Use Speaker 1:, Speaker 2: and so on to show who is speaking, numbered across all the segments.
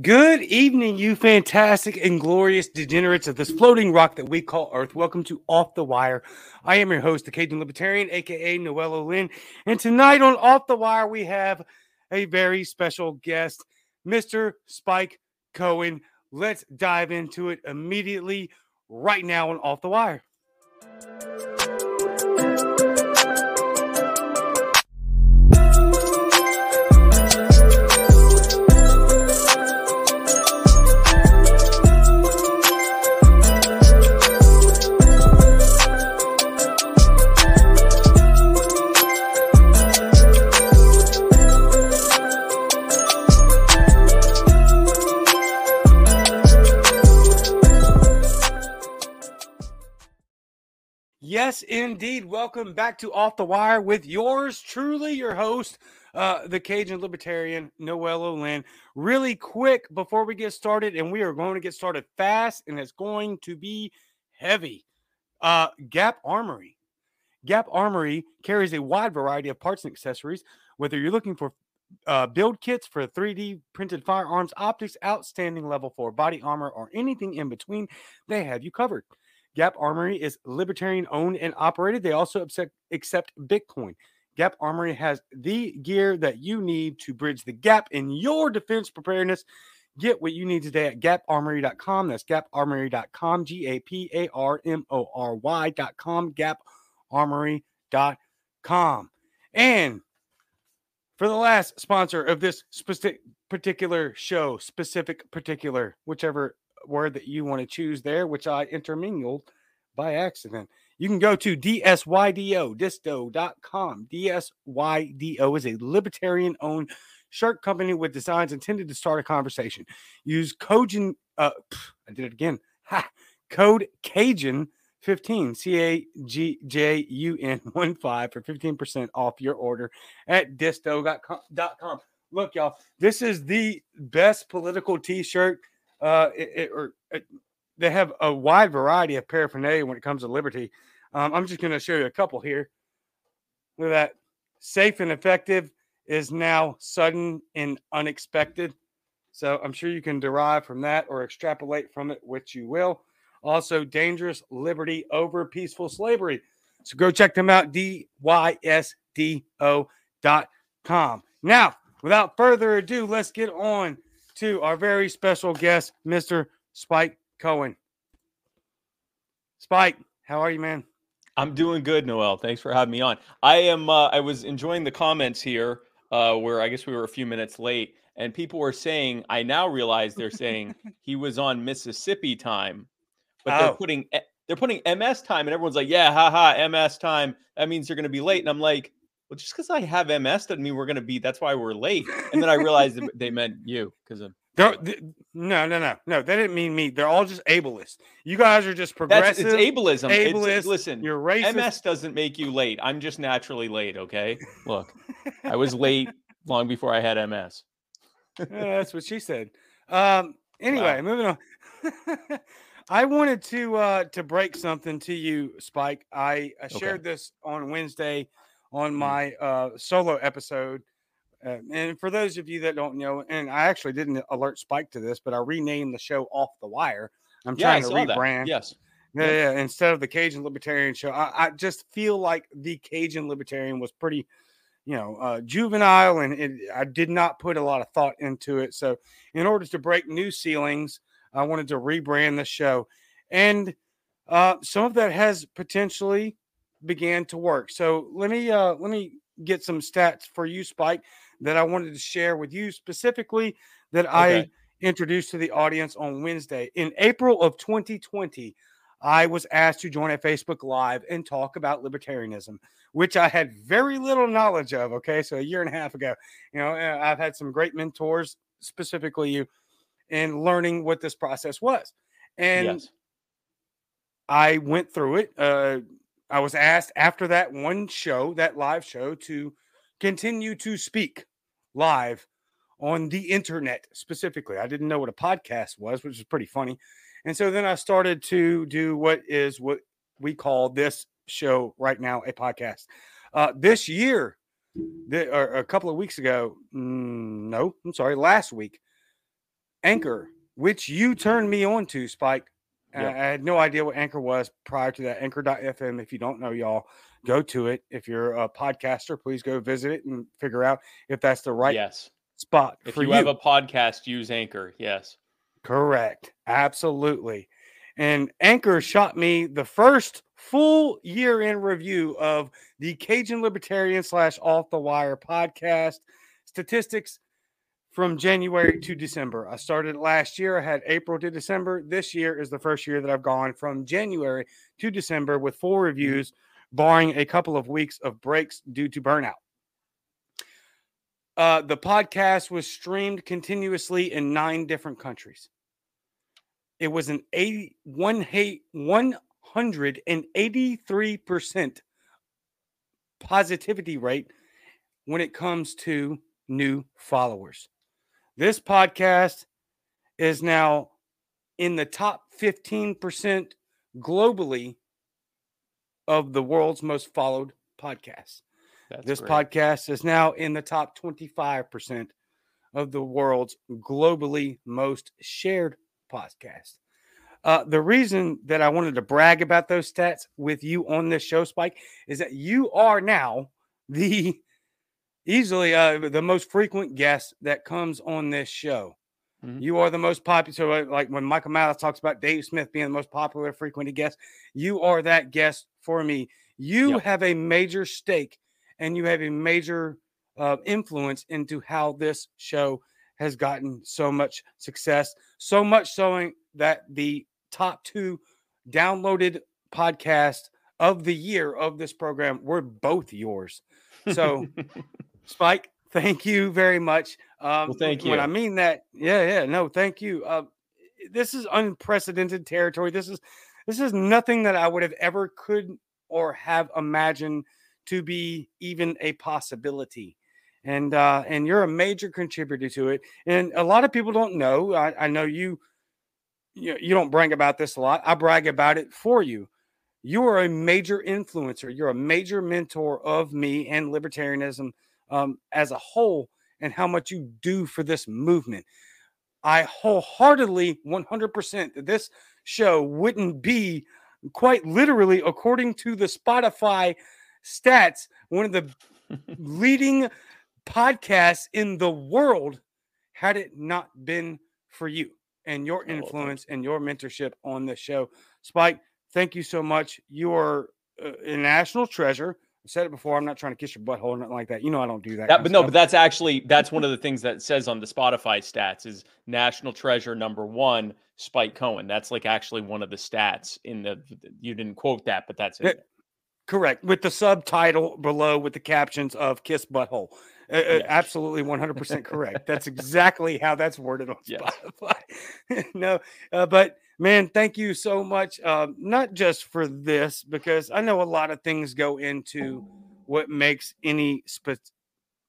Speaker 1: Good evening, you fantastic and glorious degenerates of this floating rock that we call Earth. Welcome to Off the Wire. I am your host, the Cajun Libertarian, aka Noello Lynn. And tonight on Off the Wire, we have a very special guest, Mr. Spike Cohen. Let's dive into it immediately right now on Off the Wire. Yes, indeed. Welcome back to Off the Wire with yours truly, your host, uh, the Cajun Libertarian, Noello Lynn. Really quick before we get started, and we are going to get started fast, and it's going to be heavy. Uh, Gap Armory. Gap Armory carries a wide variety of parts and accessories. Whether you're looking for uh, build kits for 3D printed firearms, optics, outstanding level 4 body armor, or anything in between, they have you covered. Gap Armory is libertarian owned and operated. They also accept, accept Bitcoin. Gap Armory has the gear that you need to bridge the gap in your defense preparedness. Get what you need today at gaparmory.com. That's gaparmory.com, G A P A R M O R Y.com, gaparmory.com. And for the last sponsor of this specific particular show, specific particular, whichever word that you want to choose there, which I intermingled by accident. You can go to DSYDO, disto.com. DSYDO is a libertarian owned shirt company with designs intended to start a conversation. Use Cajun, uh, I did it again. Ha, code Cajun 15, C A G J U N 1 5 for 15% off your order at disto.com. Look, y'all, this is the best political t shirt uh, it, or it, they have a wide variety of paraphernalia when it comes to liberty. Um, I'm just going to show you a couple here. Look at that. Safe and effective is now sudden and unexpected. So I'm sure you can derive from that or extrapolate from it, which you will. Also, dangerous liberty over peaceful slavery. So go check them out, dysdo.com. Now, without further ado, let's get on to our very special guest, Mr. Spike Cohen. Spike, how are you, man?
Speaker 2: I'm doing good, Noel. Thanks for having me on. I am. Uh, I was enjoying the comments here, uh, where I guess we were a few minutes late, and people were saying. I now realize they're saying he was on Mississippi time, but oh. they're putting they're putting MS time, and everyone's like, "Yeah, haha, MS time. That means they're going to be late." And I'm like, well, just because I have MS doesn't mean we're going to be. That's why we're late. And then I realized they meant you because of.
Speaker 1: They're, no, no, no, no. They didn't mean me. They're all just ableist. You guys are just progressive.
Speaker 2: That's, it's ableism.
Speaker 1: Ableist.
Speaker 2: It's, listen,
Speaker 1: you're racist.
Speaker 2: MS doesn't make you late. I'm just naturally late. Okay. Look, I was late long before I had MS.
Speaker 1: yeah, that's what she said. Um. Anyway, wow. moving on. I wanted to uh to break something to you, Spike. I, I shared okay. this on Wednesday on mm-hmm. my uh, solo episode. Uh, and for those of you that don't know, and I actually didn't alert Spike to this, but I renamed the show Off the Wire. I'm yeah, trying to rebrand.
Speaker 2: That. Yes.
Speaker 1: Yeah, yeah, yeah. Instead of the Cajun Libertarian show, I, I, just feel like the Cajun Libertarian was pretty, you know, uh, juvenile, and it, I did not put a lot of thought into it. So, in order to break new ceilings, I wanted to rebrand the show, and uh, some of that has potentially began to work. So let me uh, let me get some stats for you, Spike, that I wanted to share with you specifically that okay. I introduced to the audience on Wednesday. In April of 2020, I was asked to join a Facebook Live and talk about libertarianism, which I had very little knowledge of. Okay, so a year and a half ago, you know, I've had some great mentors, specifically you, in learning what this process was, and yes. I went through it. Uh, I was asked after that one show, that live show, to continue to speak live on the internet specifically. I didn't know what a podcast was, which is pretty funny. And so then I started to do what is what we call this show right now a podcast. Uh, this year, the, or a couple of weeks ago, mm, no, I'm sorry, last week, Anchor, which you turned me on to, Spike. I had no idea what Anchor was prior to that. Anchor.fm. If you don't know, y'all, go to it. If you're a podcaster, please go visit it and figure out if that's the right
Speaker 2: yes.
Speaker 1: spot
Speaker 2: If you,
Speaker 1: you.
Speaker 2: have a podcast, use Anchor. Yes.
Speaker 1: Correct. Absolutely. And Anchor shot me the first full year in review of the Cajun Libertarian slash Off the Wire podcast statistics from January to December. I started last year. I had April to December. This year is the first year that I've gone from January to December with four reviews, barring a couple of weeks of breaks due to burnout. Uh, the podcast was streamed continuously in nine different countries. It was an 80, 183% positivity rate when it comes to new followers. This podcast is now in the top 15% globally of the world's most followed podcasts.
Speaker 2: That's
Speaker 1: This
Speaker 2: great.
Speaker 1: podcast is now in the top 25% of the world's globally most shared podcast. Uh, the reason that I wanted to brag about those stats with you on this show, Spike, is that you are now the easily uh, the most frequent guest that comes on this show.
Speaker 2: Mhm.
Speaker 1: You are the most popular. So, like when Michael Malice talks about Dave Smith being the most popular, frequented guest, you are that guest for me. You
Speaker 2: Yep.
Speaker 1: have a major stake and you have a major uh, influence into how this show has gotten so much success. So much so that the top two downloaded podcast of the year of this program were both yours. So, Spike, thank you very much. Um,
Speaker 2: thank
Speaker 1: When I mean that, yeah, yeah, no, thank you. Uh, this is unprecedented territory. This is this is nothing that I would have ever could or have imagined to be even a possibility. And uh, and you're a major contributor to it. And a lot of people don't know. I, I know you, you you don't brag about this a lot. I brag about it for you. You are a major influencer. You're a major mentor of me and libertarianism um, as a whole, and how much you do for this movement. I wholeheartedly 100% that this show wouldn't be quite literally, according to the Spotify stats, one of the leading podcasts in the world had it not been for you and your
Speaker 2: Oh,
Speaker 1: influence and your mentorship on this show. Spike, thank you so much. You are uh, a national treasure. Said it before. I'm not trying to kiss your butthole or nothing like that. You know I don't do that.
Speaker 2: That, but no,
Speaker 1: stuff.
Speaker 2: but that's actually that's one of the things that says on the Spotify stats is national treasure number one, Spike Cohen. That's like actually one of the stats in the. You didn't quote that, but that's
Speaker 1: Yeah,
Speaker 2: it.
Speaker 1: Correct. With the subtitle below with the captions of Kiss Butthole. Uh, uh,
Speaker 2: Yes.
Speaker 1: Absolutely 100% correct. That's exactly how that's worded on
Speaker 2: Yes.
Speaker 1: Spotify. no, uh, but man, thank you so much. Uh, not just for this, because I know a lot of things go into what makes any spe-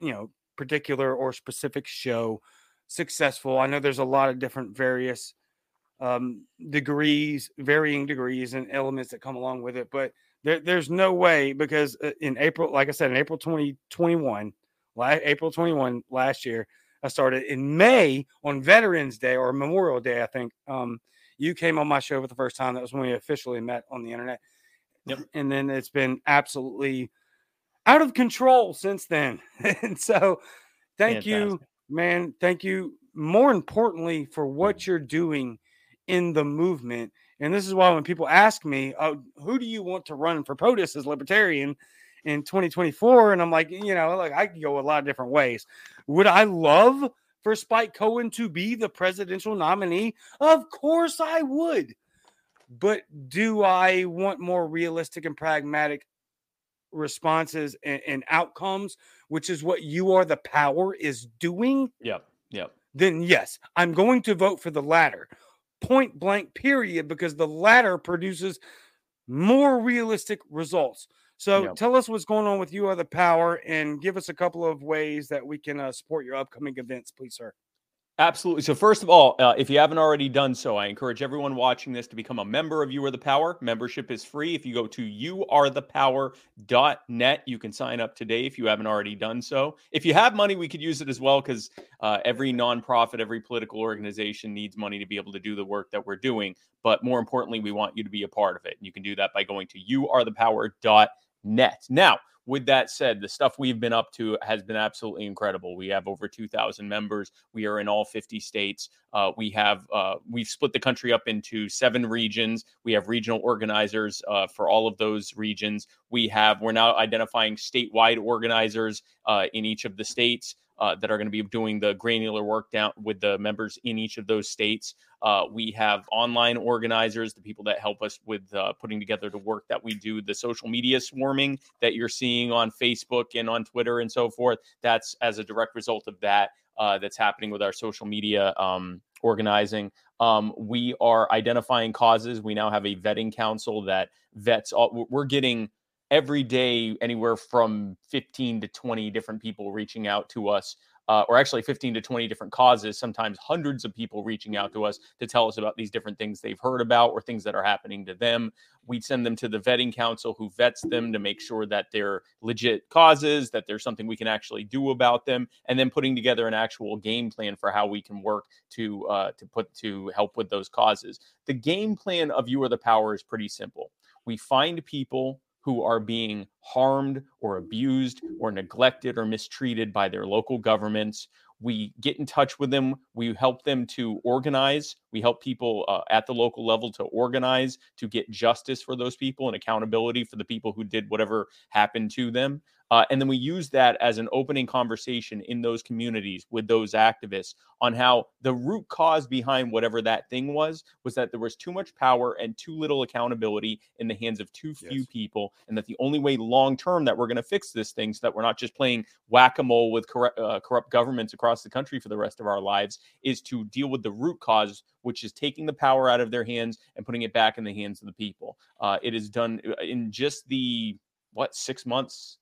Speaker 1: you know particular or specific show successful. I know there's a lot of different various um, degrees, varying degrees and elements that come along with it, but there, there's no way because uh, in April, like I said, in April 2021, la- April 21 last year, I started in May on Veterans Day or Memorial Day, I think. Um, you came on my show for the first time. That was when we officially met on the internet.
Speaker 2: Yep.
Speaker 1: And then it's been absolutely out of control since then. and so thank you, man. Thank you more importantly for what mm. you're doing in the movement. And this is why when people ask me, oh, who do you want to run for POTUS as libertarian in 2024? And I'm like, you know, like I can go a lot of different ways. Would I love for Spike Cohen to be the presidential nominee? Of course I would. But do I want more realistic and pragmatic responses and, and outcomes, which is what you are the power is doing?
Speaker 2: Yep. Yep.
Speaker 1: then yes, I'm going to vote for the latter. Point blank, period, because the latter produces more realistic results. So
Speaker 2: Yep.
Speaker 1: tell us what's going on with You Are the Power and give us a couple of ways that we can uh, support your upcoming events, please, sir.
Speaker 2: Absolutely. So, first of all, uh, if you haven't already done so, I encourage everyone watching this to become a member of You Are the Power. Membership is free. If you go to youarethepower.net, you can sign up today if you haven't already done so. If you have money, we could use it as well because uh, every nonprofit, every political organization needs money to be able to do the work that we're doing. But more importantly, we want you to be a part of it. And you can do that by going to youarethepower.net. Now, with that said, the stuff we've been up to has been absolutely incredible. We have over 2,000 members. We are in all 50 states. Uh, we have uh, we've split the country up into seven regions. We have regional organizers uh, for all of those regions. We have we're now identifying statewide organizers in each of the states uh, that are going to be doing the granular work down with the members in each of those states. Uh, we have online organizers, the people that help us with uh, putting together the work that we do, the social media swarming that you're seeing on Facebook and on Twitter and so forth. That's as a direct result of that. Uh, that's happening with our social media um, organizing. Um, we are identifying causes. We now have a vetting council that vets. All, we're getting every day anywhere from 15 to 20 different people reaching out to us uh, or actually 15 to 20 different causes sometimes hundreds of people reaching out to us to tell us about these different things they've heard about or things that are happening to them. We send them to the vetting council who vets them to make sure that they're legit causes that there's something we can actually do about them and then putting together an actual game plan for how we can work to uh, to put to help with those causes. The game plan of you are the power is pretty simple. We find people who are being harmed or abused or neglected or mistreated by their local governments. We get in touch with them. We help them to organize. We help people uh, at the local level to organize to get justice for those people and accountability for the people who did whatever happened to them. Uh, and then we use that as an opening conversation in those communities with those activists on how the root cause behind whatever that thing was was that there was too much power and too little accountability in the hands of too few yes. people. And that the only way long term that we're going to fix this thing so that we're not just playing whack a mole with corrupt, uh, corrupt governments across the country for the rest of our lives is to deal with the root cause, which is taking the power out of their hands and putting it back in the hands of the people. Uh, it is done uh, in just the what six months.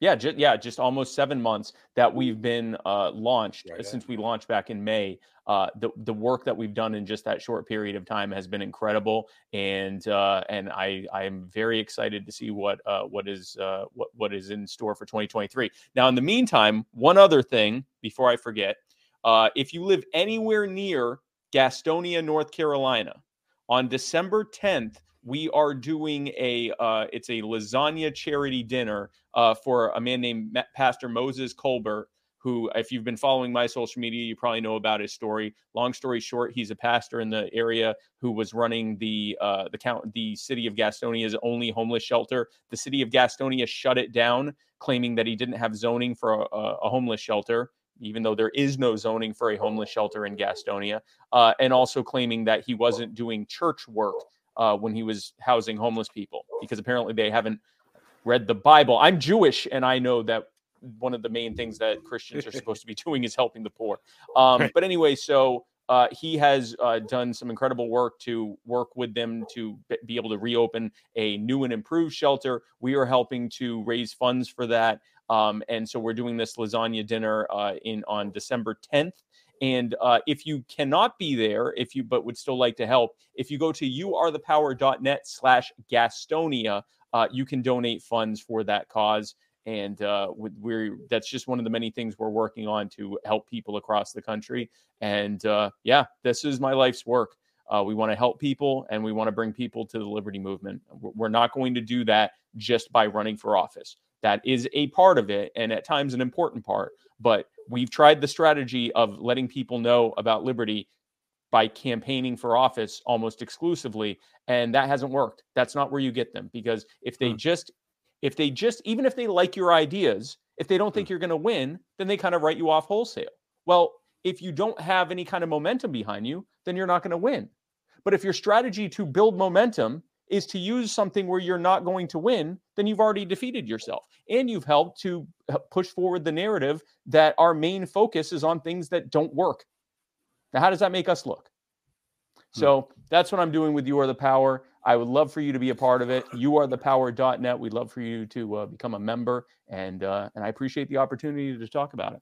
Speaker 2: Yeah, just, yeah, just almost seven months that hmm. we've been uh, launched right, since we launched back in May. Uh, the the work that we've done in just that short period of time has been incredible, and uh, and I I am very excited to see what uh, what is uh, what what is in store for 2023. Now, in the meantime, one other thing before I forget, uh, if you live anywhere near Gastonia, North Carolina, on December 10th we are doing a uh, it's a lasagna charity dinner uh, for a man named Pastor Moses Colbert. Who, if you've been following my social media, you probably know about his story. Long story short, he's a pastor in the area who was running the uh, the count the city of Gastonia's only homeless shelter. The city of Gastonia shut it down, claiming that he didn't have zoning for a, a homeless shelter even though there is no zoning for a homeless shelter in Gastonia, uh, and also claiming that he wasn't doing church work uh, when he was housing homeless people because apparently they haven't read the Bible. I'm Jewish, and I know that one of the main things that Christians are supposed to be doing is helping the poor. Um, but anyway, so uh, he has uh, done some incredible work to work with them to be able to reopen a new and improved shelter. We are helping to raise funds for that. Um, and so we're doing this lasagna dinner uh, in on December 10th. And uh, if you cannot be there, if you but would still like to help, if you go to youarethepower.net slash Gastonia, uh, you can donate funds for that cause. And uh, we're that's just one of the many things we're working on to help people across the country. And uh, yeah, this is my life's work. Uh, we want to help people and we want to bring people to the liberty movement. We're not going to do that just by running for office. That is a part of it, and at times an important part. But we've tried the strategy of letting people know about liberty by campaigning for office almost exclusively and that hasn't worked that's not where you get them because if they mm. just if they just even if they like your ideas if they don't think mm. you're going to win then they kind of write you off wholesale well if you don't have any kind of momentum behind you then you're not going to win but if your strategy to build momentum is to use something where you're not going to win, then you've already defeated yourself. And you've helped to push forward the narrative that our main focus is on things that don't work. Now, how does that make us look? Hmm. So that's what I'm doing with You Are the Power. I would love for you to be a part of it. You are the power.net. We'd love for you to uh, become a member. And, uh, and I appreciate the opportunity to talk about it.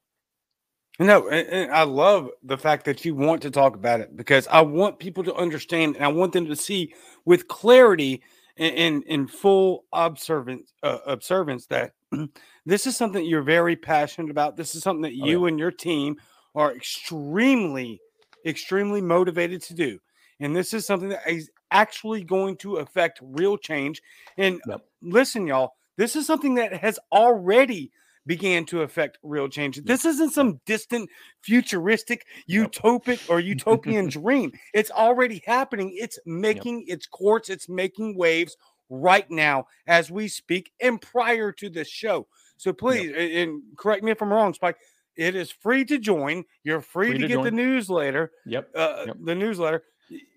Speaker 1: No, and, and I love the fact that you want to talk about it because I want people to understand and I want them to see with clarity and in, in, full observance uh, observance that this is something you're very passionate about. This is something that oh, you yeah. and your team are extremely, extremely motivated to do. And this is something that is actually going to affect real change. And yep. listen, y'all, this is something that has already began to affect real change. This isn't some distant, futuristic, utopic, or utopian dream. It's already happening. It's making yep. its courts, it's making waves right now as we speak and prior to this show. So please, yep. and correct me if I'm wrong, Spike. It is free to join. You're free, free to, to, get join. the newsletter.
Speaker 2: Yep.
Speaker 1: Uh,
Speaker 2: yep.
Speaker 1: The newsletter.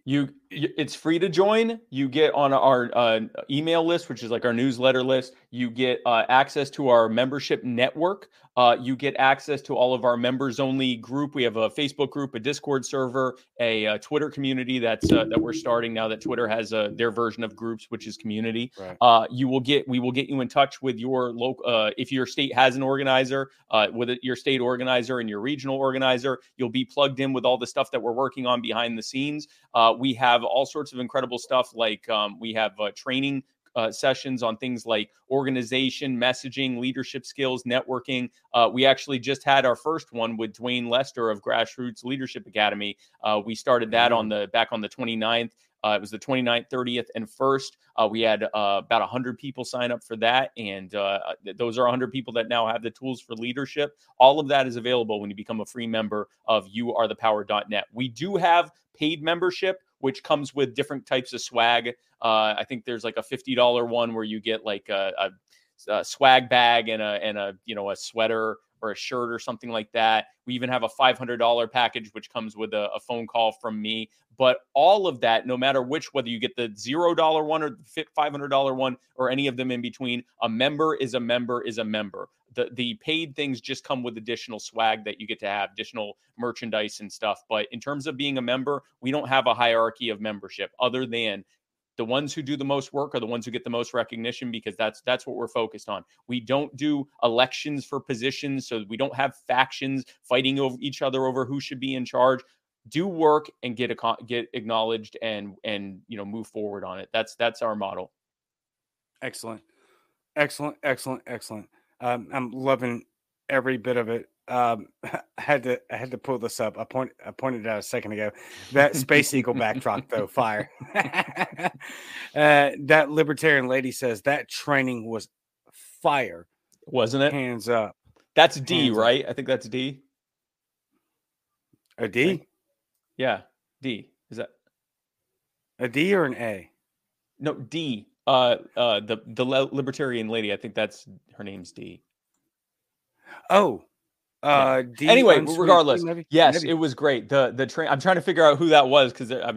Speaker 2: You, it's free to join. You get on our uh, email list, which is like our newsletter list. You get uh, access to our membership network. Uh, you get access to all of our members only group. We have a Facebook group, a Discord server, a, a uh, Twitter community that's uh, that we're starting now that Twitter has uh, their version of groups, which is community. Right. Uh, you will get we will get you in touch with your local if your state has an organizer, with your state organizer and your regional organizer. You'll be plugged in with all the stuff that we're working on behind the scenes. We have all sorts of incredible stuff like um, we have training uh, sessions on things like organization, messaging, leadership skills, networking. Uh, we actually just had our first one with Dwayne Lester of Grassroots Leadership Academy. Uh, we started that on the back on the 29th. Uh, it was the 29th, 30th, and 1st. Uh, we had uh, about 100 people sign up for that. And uh, those are 100 people that now have the tools for leadership. All of that is available when you become a free member of youarethepower.net. We do have paid membership which comes with different types of swag. Uh, I think there's like a fifty dollar one where you get like a, a, a, swag bag and a and a you know a sweater or a shirt or something like that. We even have a five hundred dollar package which comes with a, a phone call from me. But all of that, no matter which, whether you get the zero dollar one or the five hundred dollar one or any of them in between, a member is a member is a member the the paid things just come with additional swag that you get to have additional merchandise and stuff but in terms of being a member we don't have a hierarchy of membership other than the ones who do the most work are the ones who get the most recognition because that's that's what we're focused on. We don't do elections for positions, so we don't have factions fighting over each other over who should be in charge. Do work and get a, get acknowledged and and you know move forward on it. That's that's our model.
Speaker 1: Excellent, excellent, excellent, excellent. Um, I'm loving every bit of it. Um, I had to I had to pull this up. I point I pointed out a second ago. That Space Eagle backdrop though, fire. uh, that libertarian lady says that training was fire,
Speaker 2: wasn't it?
Speaker 1: Hands up.
Speaker 2: That's D, Hands right? Up. I think that's D.
Speaker 1: A D?
Speaker 2: Yeah, D. Is that
Speaker 1: a D or an A?
Speaker 2: No, D. Uh, uh, the the libertarian lady. I think that's her name's D.
Speaker 1: Oh, uh,
Speaker 2: D anyway, regardless, maybe? yes, maybe. it was great. The the train. I'm trying to figure out who that was because I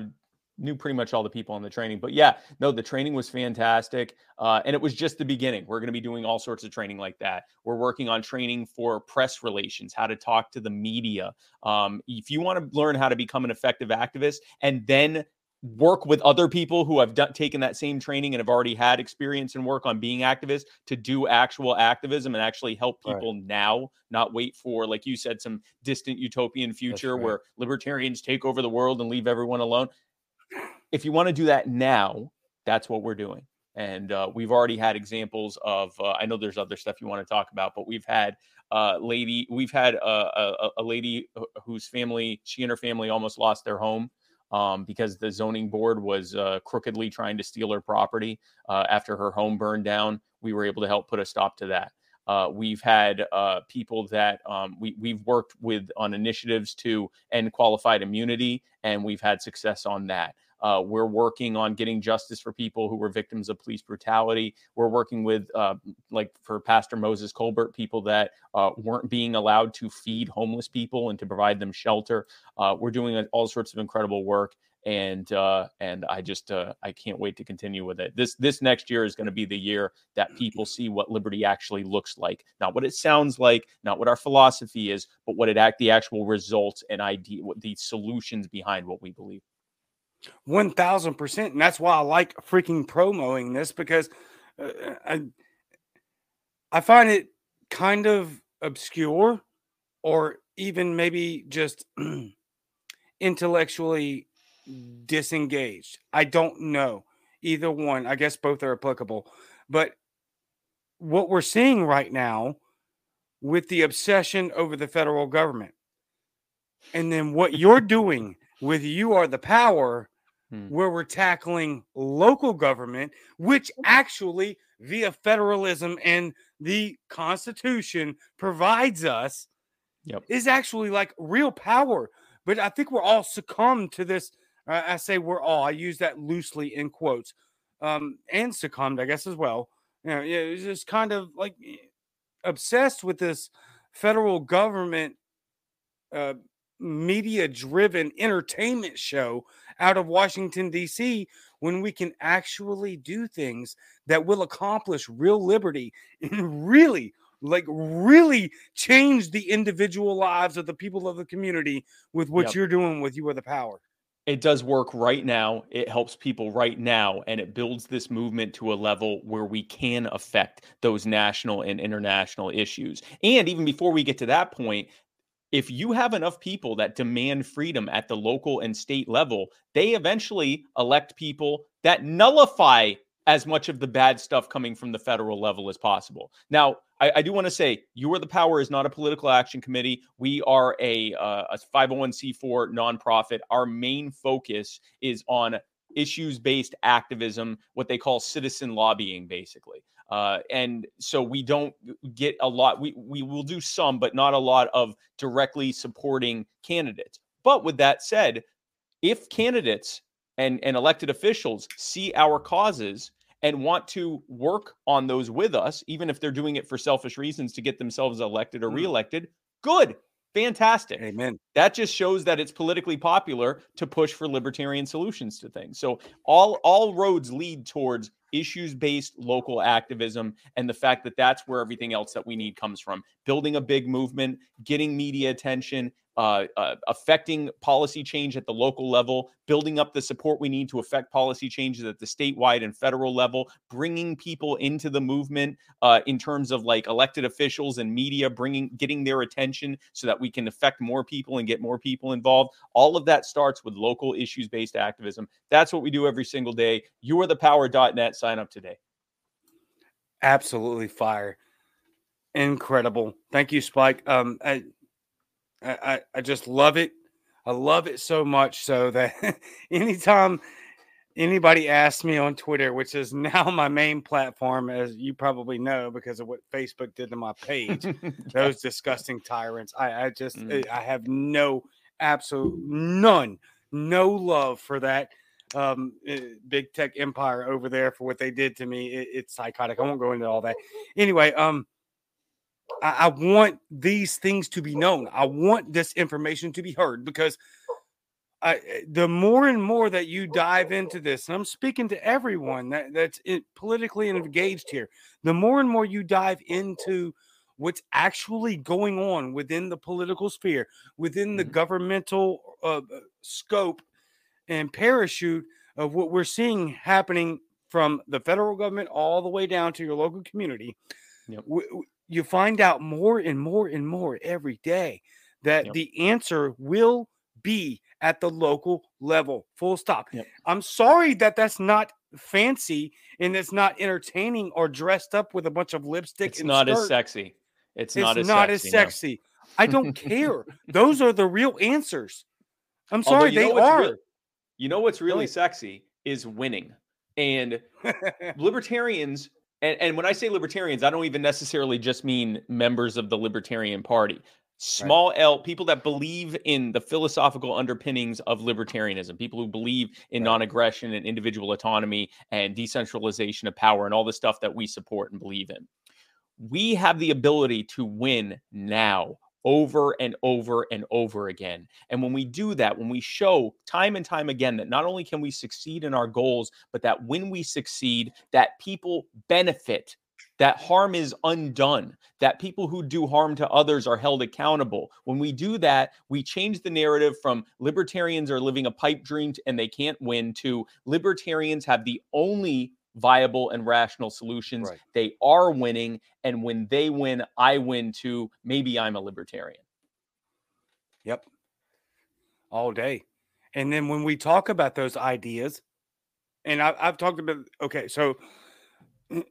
Speaker 2: knew pretty much all the people on the training. But yeah, no, the training was fantastic, uh, and it was just the beginning. We're going to be doing all sorts of training like that. We're working on training for press relations, how to talk to the media. Um, if you want to learn how to become an effective activist, and then work with other people who have done, taken that same training and have already had experience and work on being activists to do actual activism and actually help people right. now, not wait for, like you said, some distant utopian future right. where libertarians take over the world and leave everyone alone. If you want to do that now, that's what we're doing. And uh, we've already had examples of, uh, I know there's other stuff you want to talk about, but we've had uh, lady, we've had a, a, a lady whose family, she and her family almost lost their home um, because the zoning board was uh, crookedly trying to steal her property uh, after her home burned down. We were able to help put a stop to that. Uh, we've had uh, people that um, we, we've worked with on initiatives to end qualified immunity, and we've had success on that. Uh, we're working on getting justice for people who were victims of police brutality. We're working with, uh, like for Pastor Moses Colbert, people that uh, weren't being allowed to feed homeless people and to provide them shelter. Uh, we're doing all sorts of incredible work, and uh, and I just uh, I can't wait to continue with it. This this next year is going to be the year that people see what liberty actually looks like, not what it sounds like, not what our philosophy is, but what it act the actual results and idea, what the solutions behind what we believe.
Speaker 1: 1000%. And that's why I like freaking promoting this because uh, I, I find it kind of obscure or even maybe just intellectually disengaged. I don't know. Either one. I guess both are applicable. But what we're seeing right now with the obsession over the federal government and then what you're doing with you are the power hmm. where we're tackling local government which actually via federalism and the constitution provides us yep. is actually like real power but i think we're all succumbed to this I say we're all. I use that loosely in quotes, um, and succumbed, I guess, as well. You know, it's just kind of like obsessed with this federal government uh, media-driven entertainment show out of Washington D.C. When we can actually do things that will accomplish real liberty and really like really change the individual lives of the people of the community with what yep. you're doing with you are the power
Speaker 2: it does work right now. It helps people right now, and it builds this movement to a level where we can affect those national and international issues. And even before we get to that point, if you have enough people that demand freedom at the local and state level, they eventually elect people that nullify as much of the bad stuff coming from the federal level as possible. Now, I, I do want to say, You Are the Power is not a political action committee. We are a, uh, a 501c4 nonprofit. Our main focus is on issues based activism, what they call citizen lobbying, basically. Uh, and so we don't get a lot. We we will do some, but not a lot of directly supporting candidates. But with that said, if candidates and and elected officials see our causes and want to work on those with us, even if they're doing it for selfish reasons to get themselves elected or mm. reelected, good. Fantastic.
Speaker 1: Amen.
Speaker 2: That just shows that it's politically popular to push for libertarian solutions to things. So all all roads lead towards issues-based local activism and the fact that that's where everything else that we need comes from. Building a big movement, getting media attention, uh, uh, affecting policy change at the local level, building up the support we need to affect policy changes at the statewide and federal level, bringing people into the movement uh, in terms of like elected officials and media, bringing getting their attention so that we can affect more people and get more people involved. All of that starts with local issues based activism. That's what we do every single day. You are the power.net. Sign up today.
Speaker 1: Absolutely fire. Incredible. Thank you, Spike. Um, I, I, I just love it. I love it so much so that anytime anybody asks me on Twitter, which is now my main platform, as you probably know, because of what Facebook did to my page, those disgusting tyrants. I, I just mm. I have no absolute none, no love for that um, eh, big tech empire over there for what they did to me. It, it's psychotic. I won't go into all that. Anyway, um, I, I want these things to be known. I want this information to be heard because I, eh, the more and more that you dive into this, and I'm speaking to everyone that, that's it, politically engaged here, the more and more you dive into what's actually going on within the political sphere, within the mm-hmm. governmental uh, uh, scope and parachute of what we're seeing happening from the federal government all the way down to your local community. Yep you find out more and more and more every day that yep. the answer will be at the local level. Full stop. Yep. I'm sorry that that's not fancy and it's not entertaining or dressed up with a bunch of lipstick.
Speaker 2: It's not
Speaker 1: skirt.
Speaker 2: as sexy. It's,
Speaker 1: it's
Speaker 2: not as
Speaker 1: not
Speaker 2: sexy,
Speaker 1: as sexy. No. I don't care. Those are the real answers. I'm sorry, they are.
Speaker 2: Re- you know what's really sexy is winning. And libertarians and, and when I say libertarians, I don't even necessarily just mean members of the Libertarian Party. Small right. L, people that believe in the philosophical underpinnings of libertarianism, people who believe in right. non aggression and individual autonomy and decentralization of power and all the stuff that we support and believe in. We have the ability to win now over and over and over again. And when we do that, when we show time and time again that not only can we succeed in our goals, but that when we succeed, that people benefit, that harm is undone, that people who do harm to others are held accountable. When we do that, we change the narrative from libertarians are living a pipe dream and they can't win to libertarians have the only viable and rational solutions. Right. They are winning. And when they win, I win too. Maybe I'm a libertarian.
Speaker 1: Yep. All day. And then when we talk about those ideas, and I, I've talked about, okay, so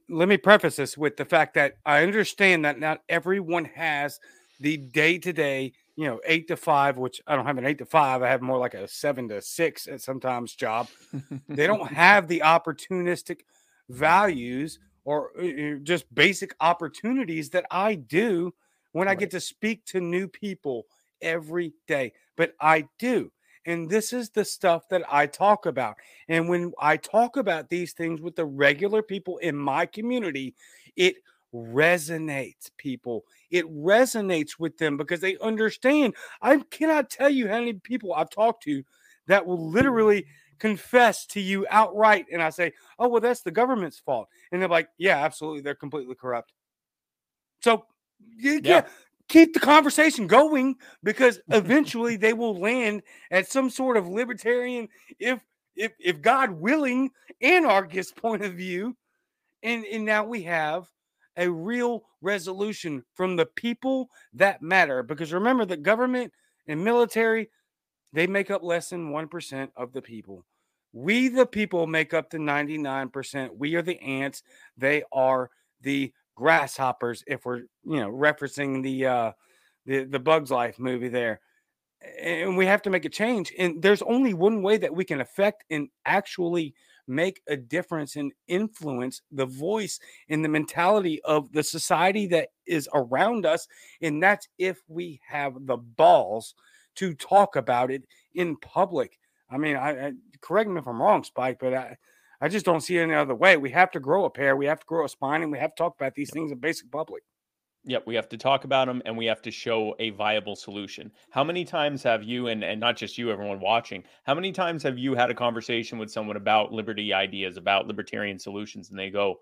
Speaker 1: let me preface this with the fact that I understand that not everyone has the day to day, you know, eight to five, which I don't have an eight to five. I have more like a seven to six at sometimes job. they don't have the opportunistic values or uh, uh, just basic opportunities that I do when right. I get to speak to new people every day. But I do. And this is the stuff that I talk about. And when I talk about these things with the regular people in my community, it resonates people. It resonates with them because they understand. I cannot tell you how many people I've talked to that will literally confess to you outright. And I say, oh, well, that's the government's fault. And they're like, yeah, absolutely. They're completely corrupt. So, yeah, yeah keep the conversation going because eventually they will land at some sort of libertarian, if if if God willing, anarchist point of view. And, and now we have a real resolution from the people that matter. Because remember, the government and military, they make up less than 1% of the people. We, the people, make up the 99%. We are the ants. They are the grasshoppers if we're you know referencing the uh the the bugs life movie there. And we have to make a change and there's only one way that we can affect and actually make a difference and influence the voice and the mentality of the society that is around us and that's if we have the balls to talk about it in public. I mean i, I correct me if i'm wrong spike but i I just don't see it any other way. We have to grow a pair, we have to grow a spine, and we have to talk about these things in basic public.
Speaker 2: Yep, we have to talk about them and we have to show a viable solution. How many times have you, and, and not just you, everyone watching, how many times have you had a conversation with someone about liberty ideas, about libertarian solutions, and they go,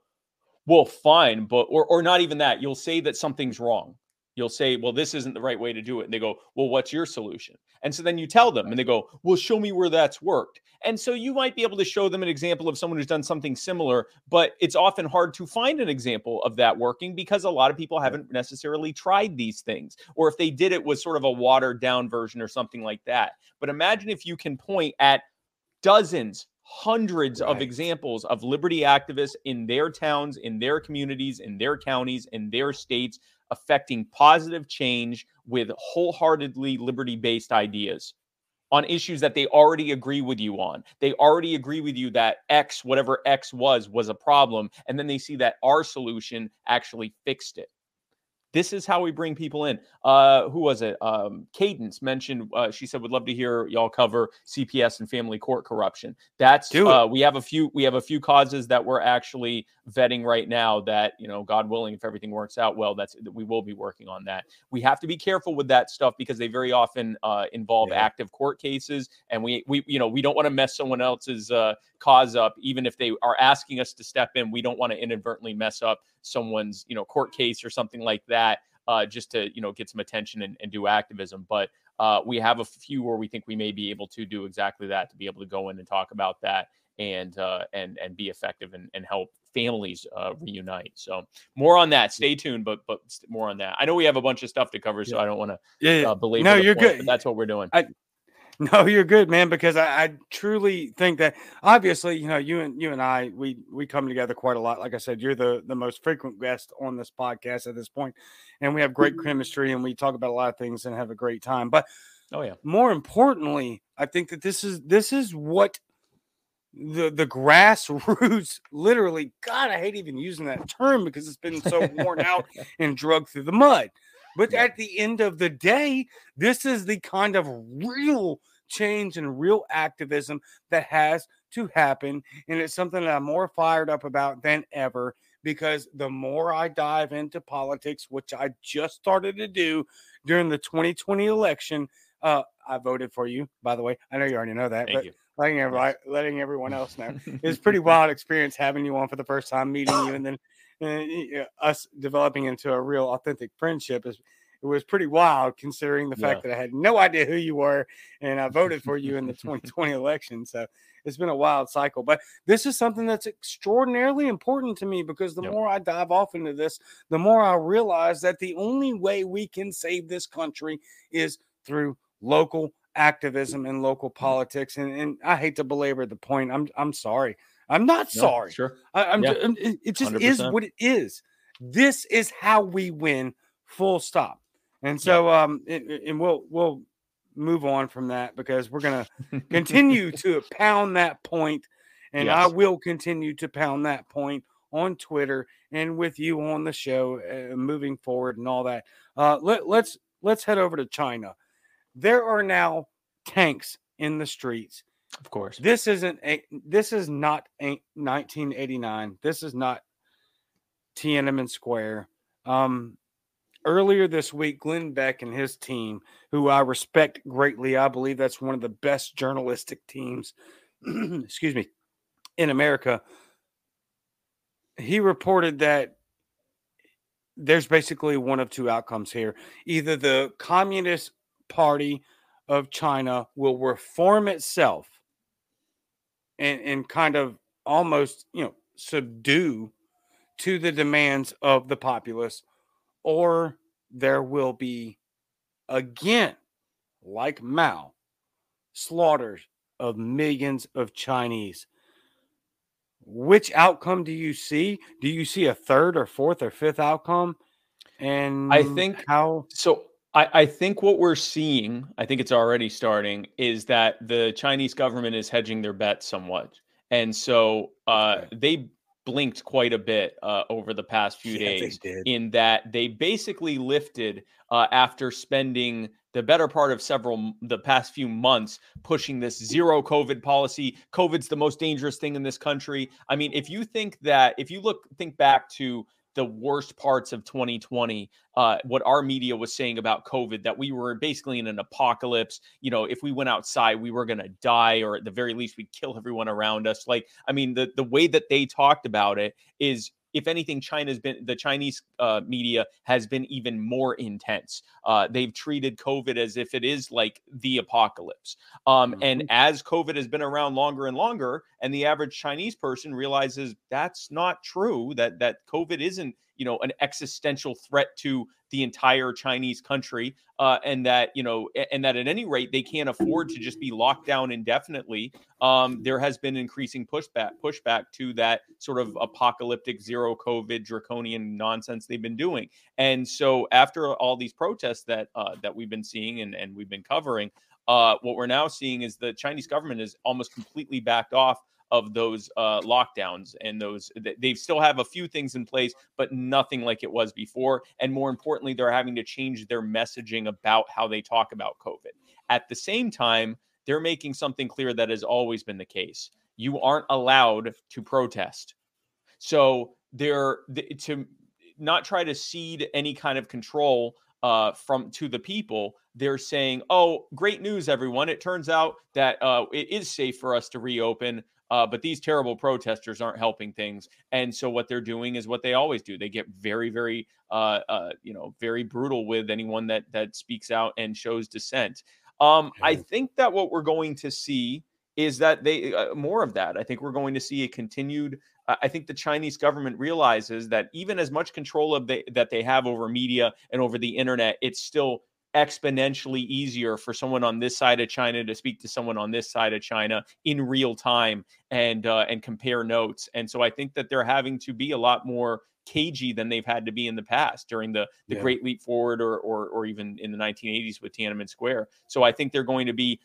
Speaker 2: well, fine, but, or, or not even that, you'll say that something's wrong you'll say, well, this isn't the right way to do it. And they go, well, what's your solution? And so then you tell them and they go, well, show me where that's worked. And so you might be able to show them an example of someone who's done something similar, but it's often hard to find an example of that working because a lot of people haven't necessarily tried these things. Or if they did, it was sort of a watered down version or something like that. But imagine if you can point at dozens, hundreds right. of examples of liberty activists in their towns, in their communities, in their counties, in their states affecting positive change with wholeheartedly liberty based ideas on issues that they already agree with you on. They already agree with you that X, whatever X was, was a problem. And then they see that our solution actually fixed it. This is how we bring people in. Uh, who was it? Um, Cadence mentioned. Uh, she said, "Would love to hear y'all cover CPS and family court corruption." That's uh, we have a few. We have a few causes that we're actually vetting right now. That you know, God willing, if everything works out well, that's we will be working on that. We have to be careful with that stuff because they very often uh, involve yeah. active court cases, and we we you know we don't want to mess someone else's uh, cause up, even if they are asking us to step in. We don't want to inadvertently mess up someone's you know court case or something like that uh, just to you know get some attention and, and do activism. But uh, we have a few where we think we may be able to do exactly that to be able to go in and talk about that and uh, and and be effective and, and help families uh, reunite. So more on that. Stay tuned, but but more on that. I know we have a bunch of stuff to cover, so. I don't want to yeah, yeah. Uh, believe.
Speaker 1: No, you're
Speaker 2: point,
Speaker 1: good.
Speaker 2: that's what we're doing.
Speaker 1: I, No, you're good, man. Because I, I, truly think that obviously, you know, you and you and I, we we come together quite a lot. Like I said, you're the the most frequent guest on this podcast at this point, and we have great mm-hmm. chemistry, and we talk about a lot of things and have a great time. But
Speaker 2: oh yeah,
Speaker 1: more importantly, I think that this is this is what the the grassroots literally. God, I hate even using that term because it's been so worn out and drugged through the mud. But at the end of the day, this is the kind of real change and real activism that has to happen. And it's something that I'm more fired up about than ever because the more I dive into politics, which I just started to do during the 2020 election, uh, I voted for you, by the way. I know you already know that, Thank but you. letting everybody, letting everyone else know, it's pretty wild experience having you on for the first time, meeting you, and then uh, us developing into a real authentic friendship is it was pretty wild considering the fact that I had no idea who you were and I voted for you in the 2020 election. So it's been a wild cycle. But this is something that's extraordinarily important to me because the yep. more I dive off into this, the more I realize that the only way we can save this country is through local activism and local mm. politics. And, and I hate to belabor the point. I'm I'm sorry. I'm not
Speaker 2: No,
Speaker 1: sorry.
Speaker 2: Sure.
Speaker 1: I, am
Speaker 2: Yeah.
Speaker 1: Um, it it just is
Speaker 2: 100%.
Speaker 1: what it is. This is how we win. Full stop. And so, um, it- it- and we'll we'll move on from that because we're gonna continue to pound that point, and I will continue to pound that point on Twitter and with you on the show, uh, moving forward and all that. Uh, let, let's let's head over to China. There are now tanks in the streets
Speaker 2: Of course.
Speaker 1: this isn't a this is not a 1989 this is not tiananmen square um earlier this week glenn beck and his team who i respect greatly i believe that's one of the best journalistic teams excuse me in america. He reported that there's basically one of two outcomes here. Either the communist party of china will reform itself and and kind of almost you know subdue to the demands of the populace or there will be again like mao slaughters of millions of chinese which outcome do you see do you see a third or fourth or fifth outcome and I
Speaker 2: think-
Speaker 1: how
Speaker 2: So I, I think what we're seeing, I think it's already starting, is that the Chinese government is hedging their bets somewhat. And so uh,
Speaker 1: Okay.
Speaker 2: they blinked quite a bit uh, over the past few
Speaker 1: Yeah,
Speaker 2: days in that they basically lifted uh, after spending the better part of several the past few months pushing this zero covid policy. Covid's the most dangerous thing in this country. I mean if you think that if you look think back to the worst parts of 2020 uh, what our media was saying about covid that we were basically in an apocalypse. You know if we went outside we were going to die or at the very least we'd kill everyone around us. Like i mean the the way that they talked about it is if anything china's been the chinese uh, media has been even more intense. Uh, they've treated covid as if it is like the apocalypse. Um, and as covid has been around longer and longer and the average chinese person realizes that's not true that that covid isn't you know an existential threat to the entire chinese country uh, and that you know and that at any rate they can't afford to just be locked down indefinitely um, there has been increasing pushback pushback to that sort of apocalyptic zero covid draconian nonsense they've been doing. And so after all these protests that uh, that we've been seeing and, and we've been covering uh, what we're now seeing is the chinese government is almost completely backed off of those uh, lockdowns and those they still have a few things in place but nothing like it was before and more importantly they're having to change their messaging about how they talk about covid at the same time they're making something clear that has always been the case you aren't allowed to protest so they're to not try to cede any kind of control uh, from to the people. They're saying, "Oh, great news, everyone! It turns out that uh, it is safe for us to reopen." Uh, but these terrible protesters aren't helping things, and so what they're doing is what they always do. They get very, very, uh, uh, you know, very brutal with anyone that that speaks out and shows dissent. Um, I think that what we're going to see is that they uh, more of that. I think we're going to see a continued. I I think the Chinese government realizes that even as much control of they, that they have over media and over the internet, it's still exponentially easier for someone on this side of China to speak to someone on this side of China in real time and uh, and compare notes. And so I think that they're having to be a lot more cagey than they've had to be in the past during the the
Speaker 1: Yeah.
Speaker 2: Great Leap Forward or, or or even in the 1980s with Tiananmen Square. So I think they're going to be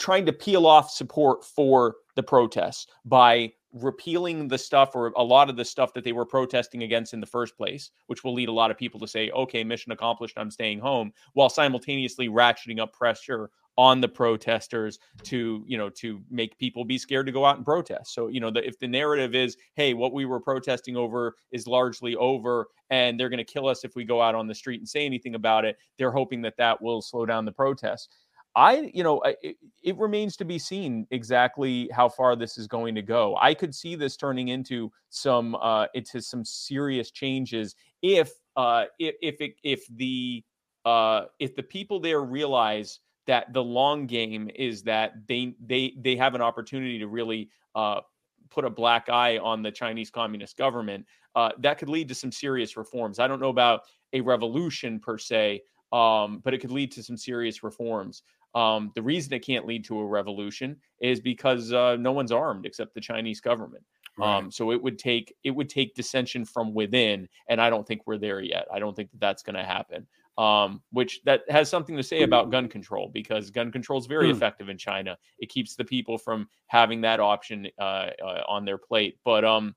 Speaker 2: trying to peel off support for the protests by repealing the stuff or a lot of the stuff that they were protesting against in the first place, which will lead a lot of people to say, okay, mission accomplished, I'm staying home, while simultaneously ratcheting up pressure on the protesters to, you know, to make people be scared to go out and protest. So, you know, the, if the narrative is, hey, what we were protesting over is largely over and they're going to kill us if we go out on the street and say anything about it, they're hoping that that will slow down the protests. I, you know, it, it remains to be seen exactly how far this is going to go. I could see this turning into some, uh, into some serious changes if, uh, if, if it, if the, uh, if the people there realize that the long game is that they they they have an opportunity to really uh, put a black eye on the Chinese Communist government, uh, that could lead to some serious reforms. I don't know about a revolution per se, um, but it could lead to some serious reforms. Um, the reason it can't lead to a revolution is because uh, no one's armed except the Chinese government. Right. Um, so it would take it would take dissension from within, and I don't think we're there yet. I don't think that that's going to happen. Um, which that has something to say about gun control because gun control is very mm. effective in China. It keeps the people from having that option uh, uh, on their plate. But um,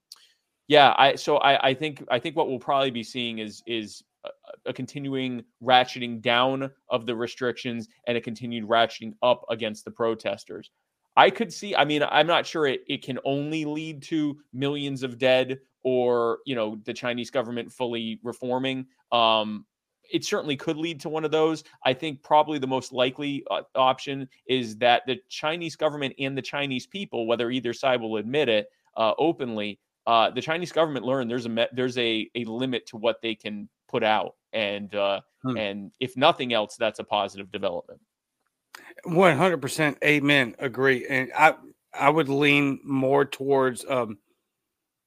Speaker 2: yeah, I so I, I think I think what we'll probably be seeing is is a, continuing ratcheting down of the restrictions and a continued ratcheting up against the protesters. I could see, I mean, I'm not sure it, it can only lead to millions of dead or, you know, the Chinese government fully reforming. Um, it certainly could lead to one of those. I think probably the most likely uh, option is that the Chinese government and the Chinese people, whether either side will admit it uh, openly, uh, the Chinese government learned there's a there's a a limit to what they can put out, and uh, hmm. and if nothing else, that's a positive development.
Speaker 1: One hundred percent, amen. Agree, and I I would lean more towards um,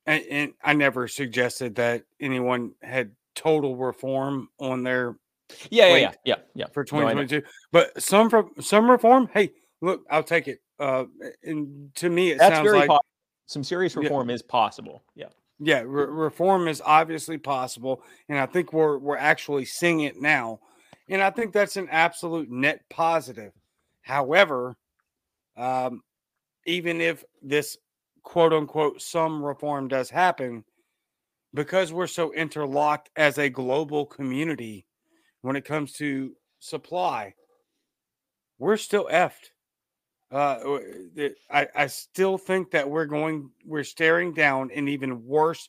Speaker 1: and, and I never suggested that anyone had total reform on their
Speaker 2: yeah yeah yeah yeah,
Speaker 1: for 2022 no, but some from some reform hey look i'll take it uh and to me it That's sounds like
Speaker 2: some serious reform is possible yeah
Speaker 1: yeah re- reform is obviously possible and i think we're we're actually seeing it now and i think that's an absolute net positive however um even if this quote unquote some reform does happen because we're so interlocked as a global community when it comes to supply, we're still effed. Uh, I, I still think that we're going, we're staring down an even worse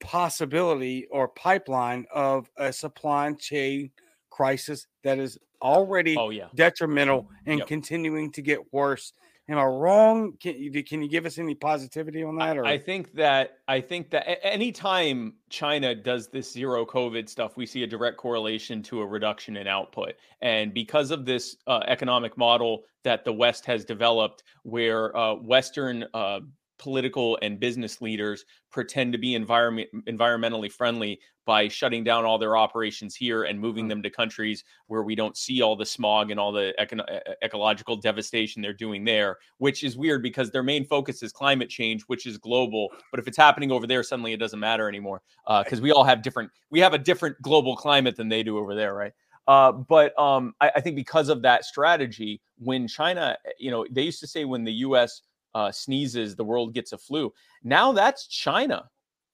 Speaker 1: possibility or pipeline of a supply chain crisis that is already
Speaker 2: oh, yeah.
Speaker 1: detrimental and yep. continuing to get worse Am I wrong? Can you can you give us any positivity on that? Or
Speaker 2: I think that I think that anytime China does this zero COVID stuff, we see a direct correlation to a reduction in output. And because of this uh, economic model that the West has developed, where uh, Western uh, political and business leaders pretend to be environment environmentally friendly by shutting down all their operations here and moving mm. them to countries where we don't see all the smog and all the eco- ecological devastation they're doing there which is weird because their main focus is climate change which is global but if it's happening over there suddenly it doesn't matter anymore because uh, we all have different we have a different global climate than they do over there right uh, but um, I, I think because of that strategy, when China, you know, they used to say when the U.S uh, sneezes, the world gets a flu. Now that's China.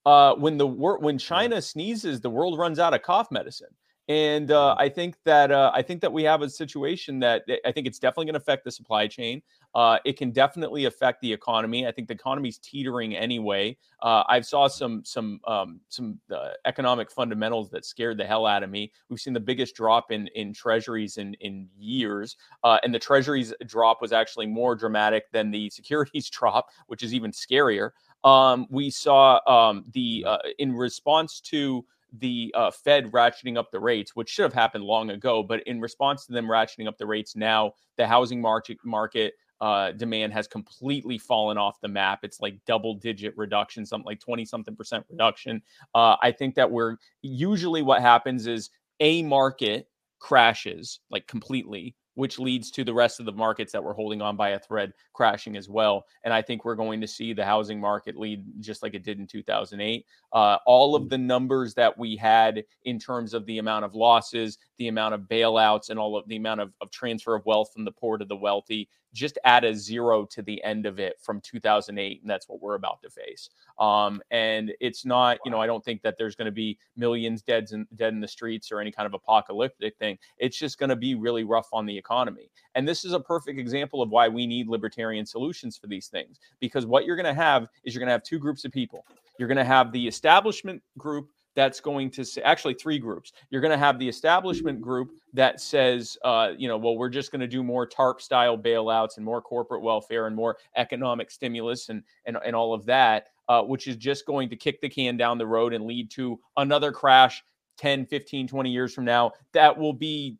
Speaker 2: Uh, when the wor- when China sneezes, the world runs out of cough medicine. And uh, I think that uh, I think that we have a situation that I think it's definitely going to affect the supply chain. Uh, it can definitely affect the economy. I think the economy's teetering anyway. Uh, I saw some some um, some uh, economic fundamentals that scared the hell out of me. We've seen the biggest drop in in treasuries in in years, uh, and the treasuries drop was actually more dramatic than the securities drop, which is even scarier. Um, we saw um, the in response to the uh, Fed ratcheting up the rates, which should have happened long ago. But in response to them ratcheting up the rates now, the housing market market uh, demand has completely fallen off the map. It's like double digit reduction, something like 20 something percent reduction. Uh, I think that we're usually what happens is a market crashes like completely which leads to the rest of the markets that we're holding on by a thread crashing as well. And I think we're going to see the housing market lead just like it did in 2008. Uh, all of mm. the numbers that we had in terms of the amount of losses, the amount of bailouts, and all of the amount of, of transfer of wealth from the poor to the wealthy just add a zero to the end of it from 2008 and that's what we're about to face. Um, and it's not you know i don't think that there's going to be millions dead in, dead in the streets or any kind of apocalyptic thing. It's just going to be really rough on the economy. And this is a perfect example of why we need libertarian solutions for these things because what you're going to have is you're going to have two groups of people. You're going to have the establishment group that's going to say actually three groups. You're going to have the establishment group that says, uh, you know, well, we're just going to do more TARP style bailouts and more corporate welfare and more economic stimulus and and, and all of that, uh, which is just going to kick the can down the road and lead to another crash 10, 15, 20 years from now that will be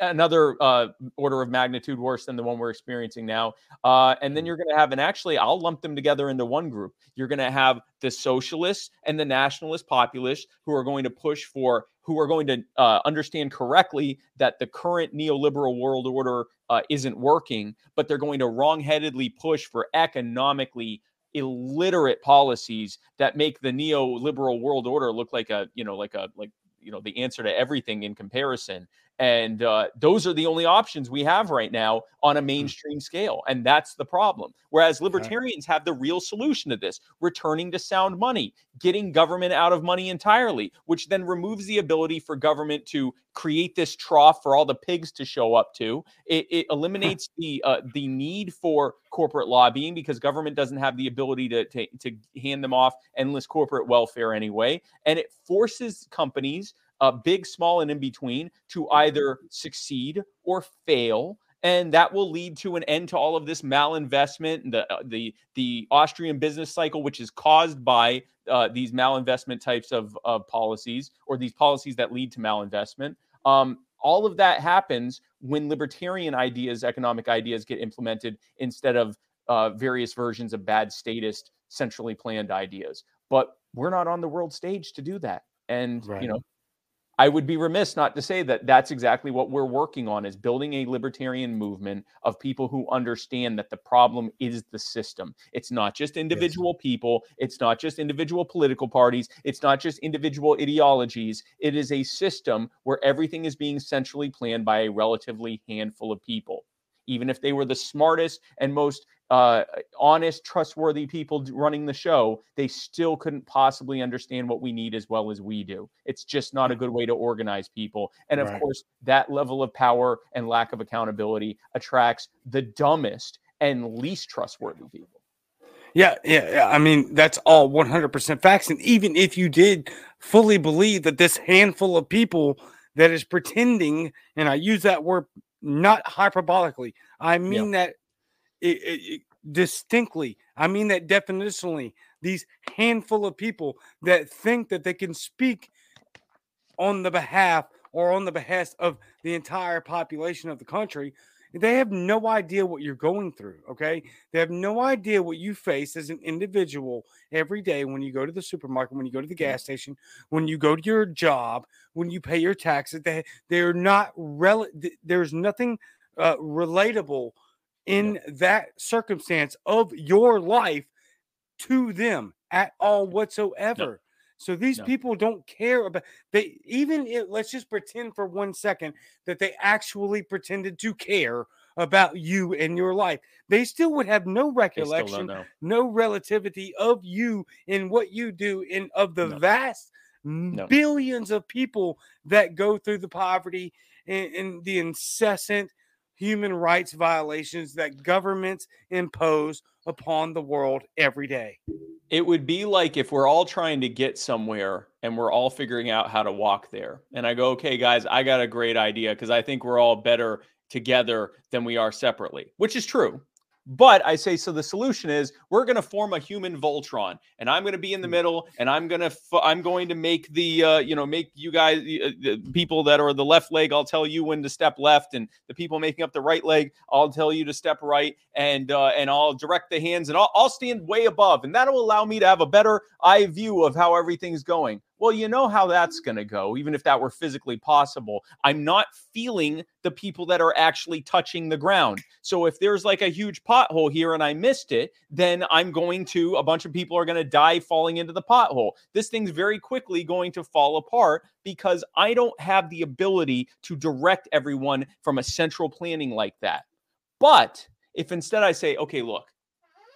Speaker 2: another uh, order of magnitude worse than the one we're experiencing now. Uh, and then mm. you're going to have, and actually, I'll lump them together into one group. You're going to have the socialists and the nationalist populists who are going to push for, who are going to uh, understand correctly that the current neoliberal world order uh, isn't working, but they're going to wrongheadedly push for economically illiterate policies that make the neoliberal world order look like a you know like a like you know the answer to everything in comparison and uh, those are the only options we have right now on a hmm. mainstream scale and that's the problem. Whereas libertarians have the real solution to this returning to sound money getting government out of money entirely which then removes the ability for government to create this trough for all the pigs to show up to. It, it eliminates the uh, the need for corporate lobbying because government doesn't have the ability to, to, to hand them off endless corporate welfare anyway and it forces companies uh, big, small, and in between, to either succeed or fail. And that will lead to an end to all of this malinvestment and the uh, the the Austrian business cycle, which is caused by uh, these malinvestment types of, of policies or these policies that lead to malinvestment. Um, all of that happens when libertarian ideas, economic ideas, get implemented instead of uh, various versions of bad statist, centrally planned ideas. But we're not on the world stage to do that. And right. you know, I would be remiss not to say that that's exactly what we're working on is building a libertarian movement of people who understand that the problem is the system. It's not just individual yes. people, it's not just individual political parties, it's not just individual ideologies. It is a system where everything is being centrally planned by a relatively handful of people even if they were the smartest and most uh, honest, trustworthy people running the show, they still couldn't possibly understand what we need as well as we do. It's just not a good way to organize people. And of right. course, that level of power and lack of accountability attracts the dumbest and least trustworthy people.
Speaker 1: Yeah, yeah, yeah. I mean, that's all 100% facts. And even if you did fully believe that this handful of people that is pretending, and I use that word not hyperbolically, I mean yeah. that it, it, distinctly. I mean that definitionally. These handful of people that think that they can speak on the behalf or on the behest of the entire population of the country, they have no idea what you're going through. Okay. They have no idea what you face as an individual every day when you go to the supermarket, when you go to the gas station, when you go to your job, when you pay your taxes. They, they're not, rel- there's nothing uh, relatable in yeah. that circumstance of your life to them at all whatsoever. No. So these no. people don't care about they even if, let's just pretend for one second that they actually pretended to care about you and your life. They still would have no recollection, no relativity of you and what you do and of the no. vast billions of people that go through the poverty and, and the incessant human rights violations that governments impose upon the world every day.
Speaker 2: It would be like if we're all trying to get somewhere and we're all figuring out how to walk there. And I go, okay, guys, I got a great idea because I think we're all better together than we are separately, which is true. But I say so. The solution is we're going to form a human Voltron, and I'm going to be in the hmm. middle, and I'm going to I'm going to make the uh, you know make you guys uh, the people that are the left leg. I'll tell you when to step left, and the people making up the right leg, I'll tell you to step right, and uh, and I'll direct the hands, and I'll, I'll stand way above, and that'll allow me to have a better eye view of how everything's going. Well, you know how that's going to go, even if that were physically possible. I'm not feeling the people that are actually touching the ground. So if there's like a huge pothole here and I missed it, then I'm going to, a bunch of people are going to die falling into the pothole. This thing's very quickly going to fall apart because I don't have the ability to direct everyone from a central planning like that. But if instead I say, okay, look,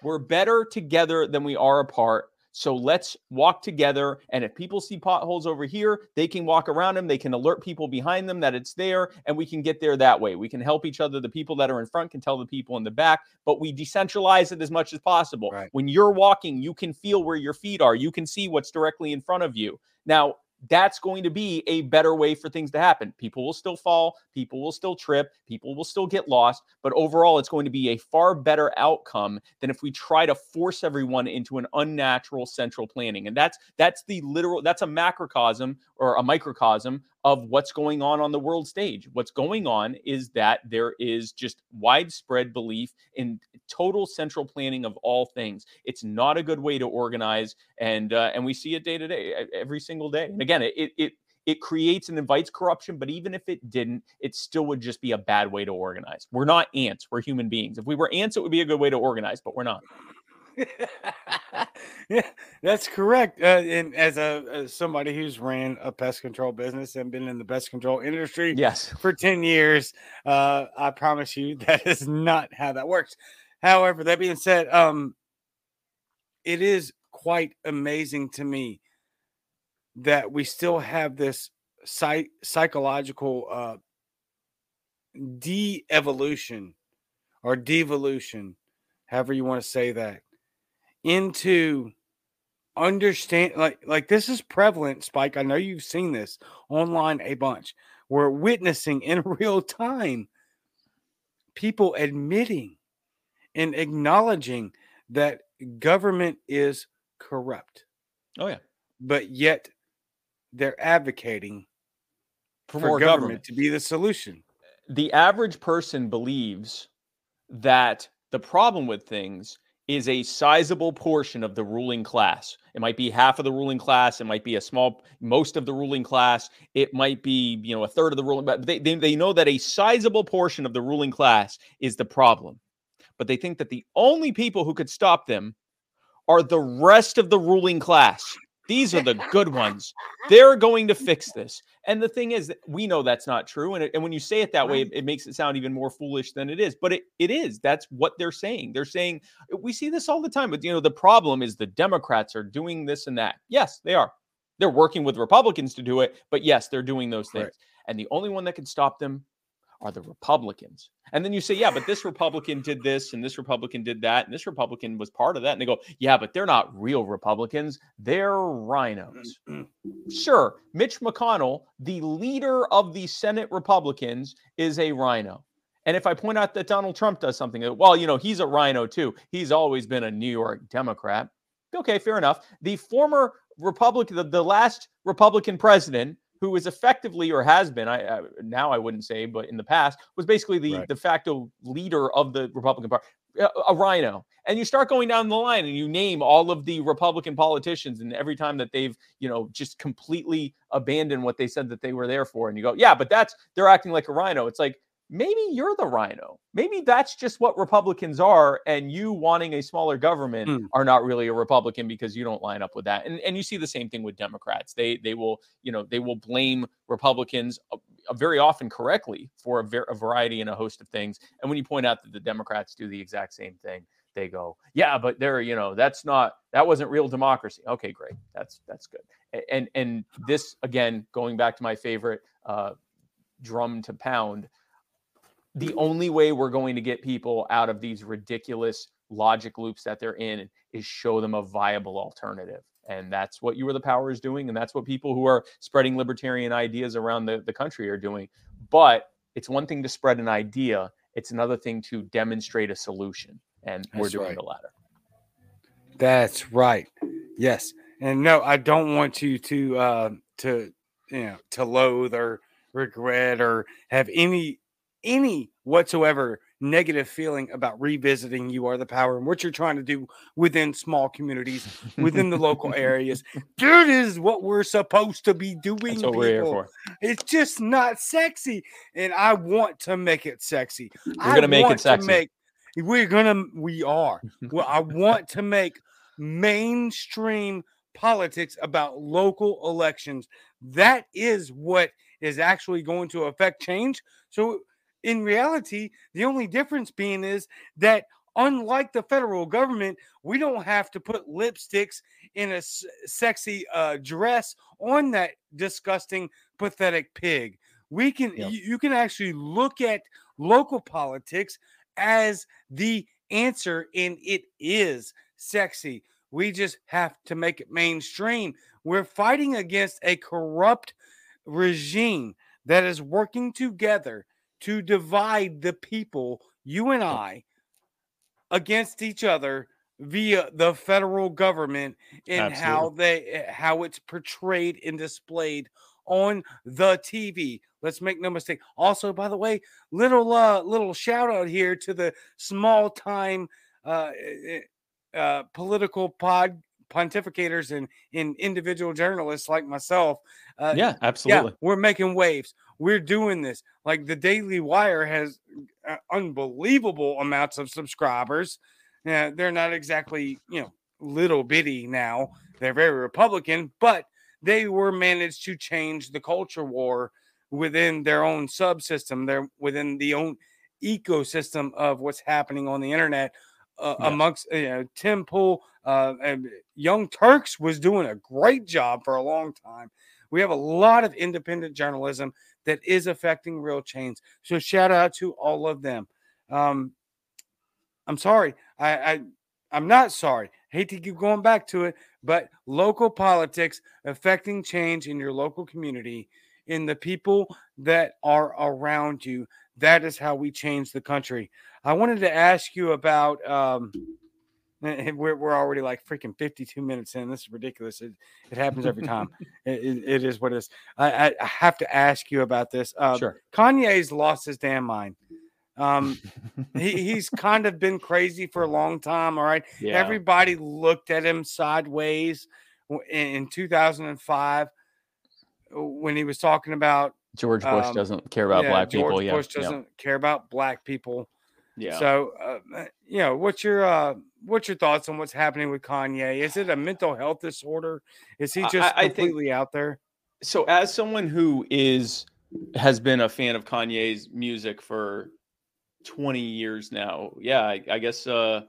Speaker 2: we're better together than we are apart. So let's walk together. And if people see potholes over here, they can walk around them. They can alert people behind them that it's there, and we can get there that way. We can help each other. The people that are in front can tell the people in the back, but we decentralize it as much as possible. Right. When you're walking, you can feel where your feet are, you can see what's directly in front of you. Now, that's going to be a better way for things to happen. People will still fall, people will still trip, people will still get lost, but overall, it's going to be a far better outcome than if we try to force everyone into an unnatural central planning. And that's that's the literal that's a macrocosm or a microcosm of what's going on on the world stage. What's going on is that there is just widespread belief in total central planning of all things. It's not a good way to organize, and uh, and we see it day to day, every single day. And again, it it it creates and invites corruption, but even if it didn't, it still would just be a bad way to organize. We're not ants, we're human beings. If we were ants, it would be a good way to organize, but we're not.
Speaker 1: Yeah, that's correct. Uh, and as a as somebody who's ran a pest control business and been in the pest control industry,
Speaker 2: yes,
Speaker 1: for ten years, uh, I promise you that is not how that works. However, that being said, um, it is quite amazing to me that we still have this psych- psychological uh, de-evolution or devolution, however you want to say that, into understand like like this is prevalent spike i know you've seen this online a bunch. We're witnessing in real time people admitting and acknowledging that government is corrupt.
Speaker 2: Oh yeah.
Speaker 1: But yet they're advocating for, for government, government. to be the solution.
Speaker 2: The average person believes that the problem with things is a sizable portion of the ruling class. It might be half of the ruling class. It might be a small, most of the ruling class. It might be, you know, a third of the ruling, but they, they, they know that a sizable portion of the ruling class is the problem. But they think that the only people who could stop them are the rest of the ruling class. These are the good ones. They're going to fix this. And the thing is, that we know that's not true. And, it, and when you say it that way, it, it, makes it sound even more foolish than it is. But it, it is. That's what they're saying. They're saying we see this all the time. But you know, the problem is the Democrats are doing this and that. Yes, they are. They're working with Republicans to do it. But yes, they're doing those things. Right. And the only one that can stop them are the Republicans. And then you say, yeah, but this Republican did this and this Republican did that and this Republican was part of that. And they go, yeah, but they're not real Republicans. They're RINOs. sure, Mitch McConnell, the leader of the Senate Republicans, is a RINO. And if I point out that Donald Trump does something, uh, well, you know, he's a RINO too. He's always been a New York Democrat. Okay, fair enough. The former Republican, the, the last Republican president who is effectively or has been, I uh, now I wouldn't say, but in the past was basically the right. de facto leader of the Republican Party, a, a RINO. And you start going down the line and you name all of the Republican politicians, and every time that they've, you know, just completely abandoned what they said that they were there for, and you go, yeah, but that's they're acting like a RINO It's like maybe you're the RINO. Maybe that's just what Republicans are, and you wanting a smaller government mm. are not really a Republican because you don't line up with that. And and you see the same thing with Democrats. They they will you know they will blame Republicans uh, uh very often correctly for a, ver- a variety and a host of things. And when you point out that the Democrats do the exact same thing, they go, yeah, but they're you know that's not that wasn't real democracy. Okay, great, that's that's good. And and this again going back to my favorite uh, drum to pound the only way we're going to get people out of these ridiculous logic loops that they're in is show them a viable alternative. And that's what You Are the Power is doing. And that's what people who are spreading libertarian ideas around the, the country are doing. But it's one thing to spread an idea, it's another thing to demonstrate a solution. And that's we're doing right. the latter.
Speaker 1: That's right. Yes. And no, I don't want you to uh to you know to loathe or regret or have any any whatsoever negative feeling about revisiting you are the power and what you're trying to do within small communities within the local areas. That is what we're supposed to be doing
Speaker 2: people. we're here for.
Speaker 1: It's just not sexy and i want to make it sexy.
Speaker 2: We're gonna make it sexy. make,
Speaker 1: we're gonna we are. Well i want to make mainstream politics about local elections. That is what is actually going to affect change. So in reality, the only difference being is that unlike the federal government, we don't have to put lipsticks in a s- sexy uh, dress on that disgusting, pathetic pig. We can, yep. you can actually look at local politics as the answer, and it is sexy. We just have to make it mainstream. We're fighting against a corrupt regime that is working together to divide the people, you and I, against each other via the federal government and Absolutely. how they how it's portrayed and displayed on the TV. Let's make no mistake. Also, by the way, little uh, little shout out here to the small time uh, eh, eh, uh, political pod pontificators and in individual journalists like myself.
Speaker 2: Uh, yeah, absolutely. Yeah,
Speaker 1: we're making waves. We're doing this. Like the Daily Wire has uh, unbelievable amounts of subscribers. Yeah, they're not exactly you know little bitty now. They're very Republican, but they were managed to change the culture war within their own subsystem. They're within the own ecosystem of what's happening on the internet uh, yeah. amongst you know Tim Pool, uh, and Young Turks was doing a great job for a long time. We have a lot of independent journalism that is affecting real change. So shout out to all of them. Um, I'm sorry. I, I I'm not sorry. Hate to keep going back to it, but local politics affecting change in your local community, in the people that are around you. That is how we change the country. I wanted to ask you about. Um, we're, we're already like freaking 52 minutes in. This is ridiculous. It, it happens every time. it, it, it is what it is. I, I, have to ask you about this. Uh,
Speaker 2: sure.
Speaker 1: Kanye's lost his damn mind. Um, he, he's kind of been crazy for a long time. All right. Yeah. Everybody looked at him sideways in, in 2005 when he was talking about
Speaker 2: George Bush um, doesn't care about yeah, black
Speaker 1: George
Speaker 2: people.
Speaker 1: George Bush
Speaker 2: yeah.
Speaker 1: doesn't care about black people.
Speaker 2: Yeah.
Speaker 1: So, uh, you know, what's your uh, what's your thoughts on what's happening with Kanye? Is it a mental health disorder? Is he just I, I completely think, out there?
Speaker 2: So, as someone who is has been a fan of Kanye's music for 20 years now, yeah, I, I guess uh,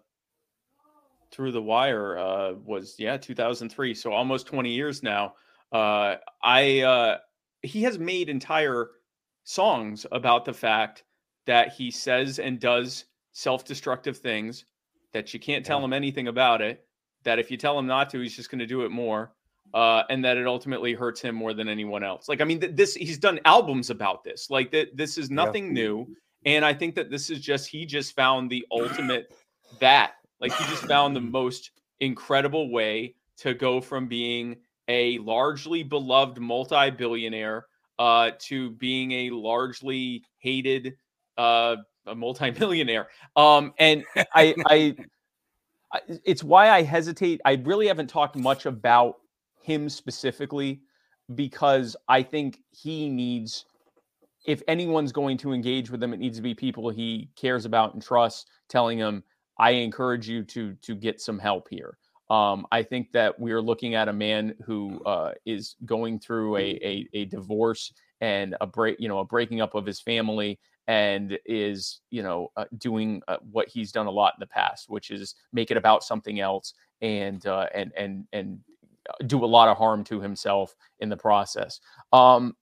Speaker 2: through the wire uh, was yeah 2003, so almost 20 years now. Uh, I uh, he has made entire songs about the fact that he says and does self-destructive things that you can't tell yeah. him anything about it that if you tell him not to he's just going to do it more uh, and that it ultimately hurts him more than anyone else like i mean th- this he's done albums about this like that this is nothing yeah. new and i think that this is just he just found the ultimate that like he just found the most incredible way to go from being a largely beloved multi-billionaire uh, to being a largely hated uh, a multimillionaire. Um, and I, I, I, it's why I hesitate. I really haven't talked much about him specifically because I think he needs, if anyone's going to engage with him, it needs to be people he cares about and trusts, telling him, "I encourage you to to get some help here." Um, I think that we are looking at a man who uh, is going through a, a, a divorce and a break, you know, a breaking up of his family, and is you know uh, doing uh, what he's done a lot in the past, which is make it about something else and uh, and and and uh, do a lot of harm to himself in the process. Um,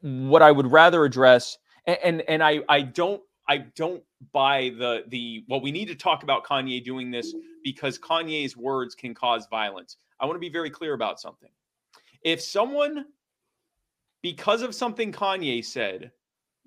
Speaker 2: what I would rather address, and, and and I I don't I don't buy the the well, we need to talk about Kanye doing this because Kanye's words can cause violence. I want to be very clear about something. If someone because of something Kanye said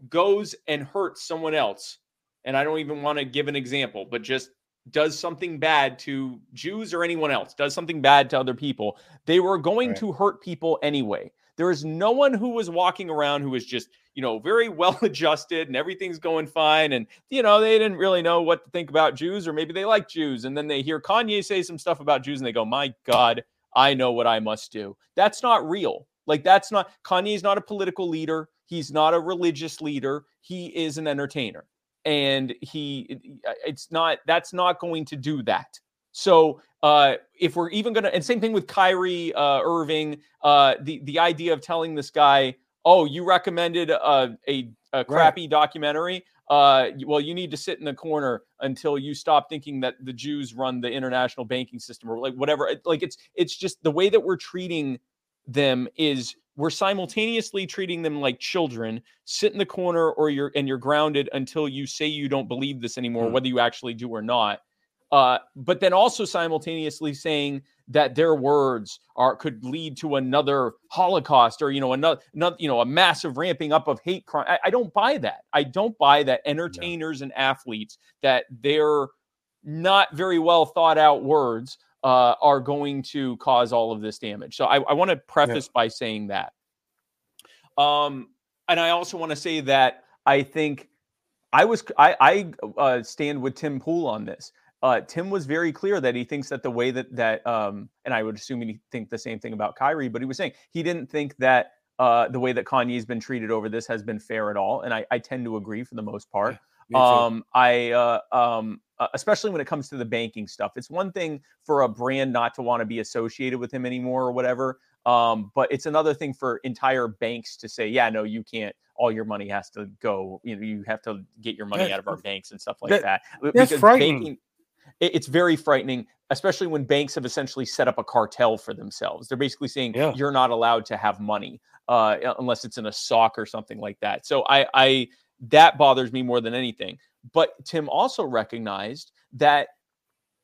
Speaker 2: goes and hurts someone else, and I don't even want to give an example, but just does something bad to Jews or anyone else, does something bad to other people, they were going right. to hurt people anyway. There is no one who was walking around who was just, you know, very well adjusted and everything's going fine. And, you know, they didn't really know what to think about Jews, or maybe they like Jews. And then they hear Kanye say some stuff about Jews and they go, my God, I know what I must do. That's not real. Like, that's not, Kanye's not a political leader. He's not a religious leader. He is an entertainer. And he, uh, it's not, that's not going to do that. So uh, if we're even going to, and same thing with Kyrie uh, Irving, uh, the, the idea of telling this guy, oh, you recommended a, a, a crappy right. documentary. Uh, well, you need to sit in the corner until you stop thinking that the Jews run the international banking system or like whatever. Like it's it's just the way that we're treating them is we're simultaneously treating them like children sit in the corner or you're and you're grounded until you say you don't believe this anymore mm. whether you actually do or not uh, but then also simultaneously saying that their words are could lead to another holocaust or you know another, another you know a massive ramping up of hate crime I, I don't buy that i don't buy that entertainers no. and athletes that they're not very well thought out words uh, are going to cause all of this damage. So I, I want to preface yeah. by saying that. Um, and I also want to say that I think I was I, I uh, stand with Tim Pool on this. Uh, Tim was very clear that he thinks that the way that that um, and I would assume he think the same thing about Kyrie, but he was saying he didn't think that uh, the way that Kanye's been treated over this has been fair at all, and I, I tend to agree for the most part. Um, I uh, um, uh, especially when it comes to the banking stuff. It's one thing for a brand not to want to be associated with him anymore or whatever. Um, but it's another thing for entire banks to say, yeah, no, you can't. All your money has to go. You know, you have to get your money out of our banks and stuff like that. that.
Speaker 1: That's because frightening. Banking,
Speaker 2: it's very frightening, especially when banks have essentially set up a cartel for themselves. They're basically saying yeah. you're not allowed to have money uh, unless it's in a sock or something like that. So I, I that bothers me more than anything. But Tim also recognized that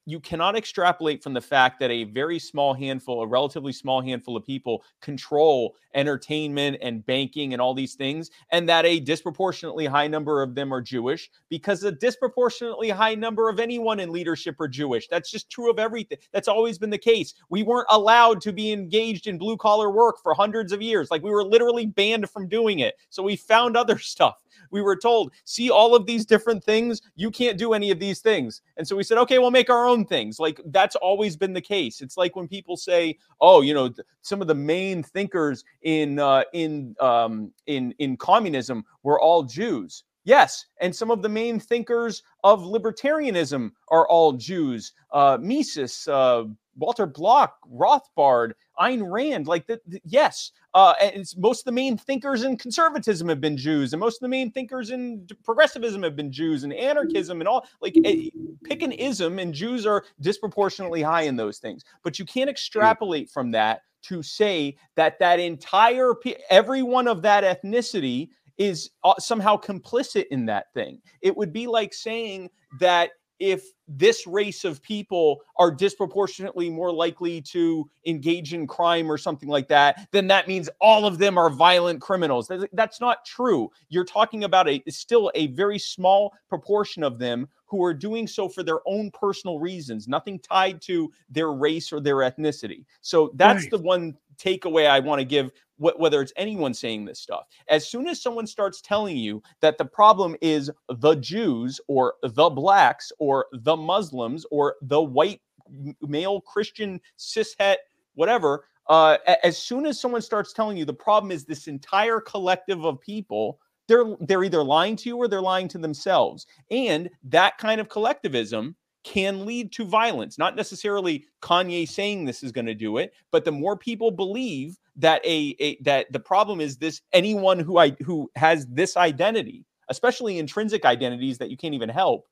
Speaker 2: you cannot extrapolate from the fact that a very small handful, a relatively small handful of people control entertainment and banking and all these things, and that a disproportionately high number of them are Jewish because a disproportionately high number of anyone in leadership are Jewish. That's just true of everything. That's always been the case. We weren't allowed to be engaged in blue collar work for hundreds of years. Like we were literally banned from doing it. So we found other stuff we were told, see all of these different things. You can't do any of these things. And so we said, okay, we'll make our own things. Like that's always been the case. It's like when people say, oh, you know, some of the main thinkers in uh, in um, in in communism were all Jews. Yes, and some of the main thinkers of libertarianism are all Jews. Uh, Mises, uh, Walter Block, Rothbard, Ayn Rand. Like, the, the, yes, uh, and most of the main thinkers in conservatism have been Jews, and most of the main thinkers in progressivism have been Jews, and anarchism and all. Like, eh, pick an ism, and Jews are disproportionately high in those things. But you can't extrapolate from that to say that that entire every one of that ethnicity is uh, somehow complicit in that thing. It would be like saying that if this race of people are disproportionately more likely to engage in crime or something like that, then that means all of them are violent criminals. That's not true. You're talking about a still a very small proportion of them who are doing so for their own personal reasons, nothing tied to their race or their ethnicity. So that's right. the one takeaway I want to give, wh- whether it's anyone saying this stuff. As soon as someone starts telling you that the problem is the Jews or the blacks or the Muslims or the white male Christian cishet, whatever, uh, as soon as someone starts telling you the problem is this entire collective of people, they're they're either lying to you or they're lying to themselves. And that kind of collectivism can lead to violence. Not necessarily Kanye saying this is going to do it, but the more people believe that a, a that the problem is this anyone who I who has this identity, especially intrinsic identities that you can't even help,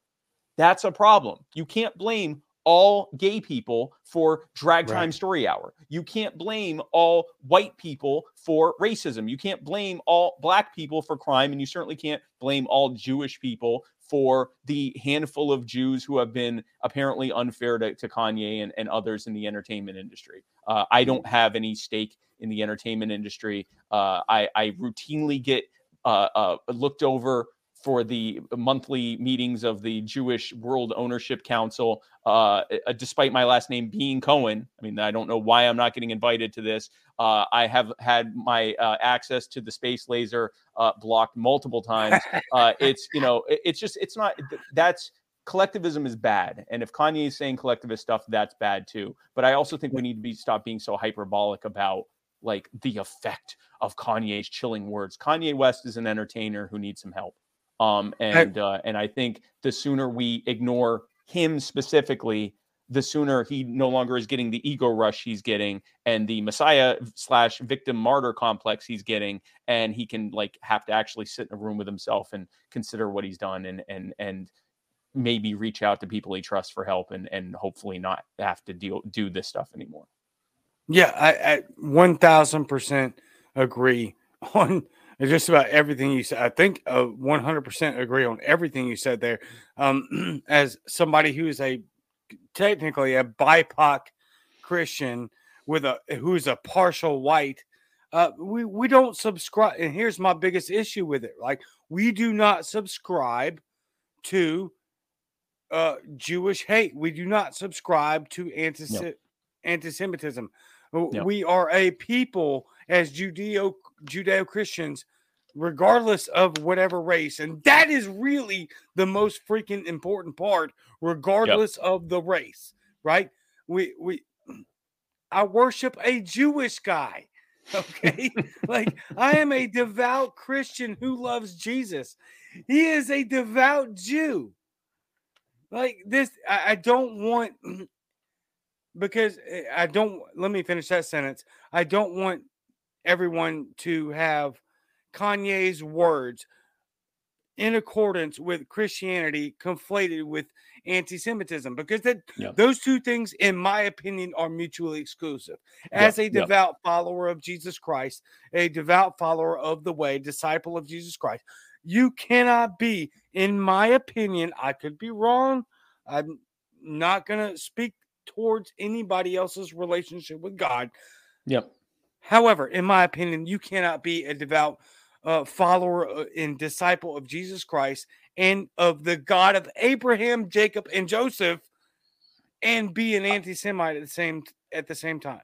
Speaker 2: that's a problem. You can't blame all gay people for drag time right. story hour. You can't blame all white people for racism. You can't blame all black people for crime. And you certainly can't blame all Jewish people for the handful of Jews who have been apparently unfair to, to Kanye and, and others in the entertainment industry. Uh, I don't have any stake in the entertainment industry. Uh, I, I, routinely get uh, uh looked over for the monthly meetings of the Jewish World Ownership Council, uh, uh, despite my last name being Cohen. I mean, I don't know why I'm not getting invited to this. Uh, I have had my uh, access to the space laser uh, blocked multiple times. Uh, it's, you know, it's just, it's not, that's, collectivism is bad. And if Kanye is saying collectivist stuff, that's bad too. But I also think we need to be stop being so hyperbolic about like the effect of Kanye's chilling words. Kanye West is an entertainer who needs some help. Um, and uh, and I think the sooner we ignore him specifically, the sooner he no longer is getting the ego rush he's getting and the messiah slash victim martyr complex he's getting and he can like have to actually sit in a room with himself and consider what he's done and and and maybe reach out to people he trusts for help and and hopefully not have to deal do this stuff anymore.
Speaker 1: Yeah i, I 1000% agree on just about everything you said. I think uh, 100% agree on everything you said there. Um, as somebody who is a technically a BIPOC Christian with a who's a partial white, uh, we we don't subscribe. And here's my biggest issue with it: like we do not subscribe to uh, Jewish hate. We do not subscribe to anti- no. anti-Semitism. No. We are a people, as Judeo Judeo Christians, regardless of whatever race, and that is really the most freaking important part, regardless yep. of the race, right? We we I worship a Jewish guy. Okay. like I am a devout Christian who loves Jesus. He is a devout Jew. Like this, I, I don't want because eh, I don't let me finish that sentence. I don't want everyone to have Kanye's words in accordance with Christianity conflated with anti-Semitism because that those two things, in my opinion, are mutually exclusive. As a devout follower of Jesus Christ, a devout follower of the way, disciple of Jesus Christ, you cannot be, in my opinion, I could be wrong. I'm not gonna speak towards anybody else's relationship with God.
Speaker 2: Yep.
Speaker 1: However, in my opinion, you cannot be a devout uh, follower uh, and disciple of Jesus Christ and of the God of Abraham, Jacob, and Joseph, and be an anti-Semite at the same at the same time.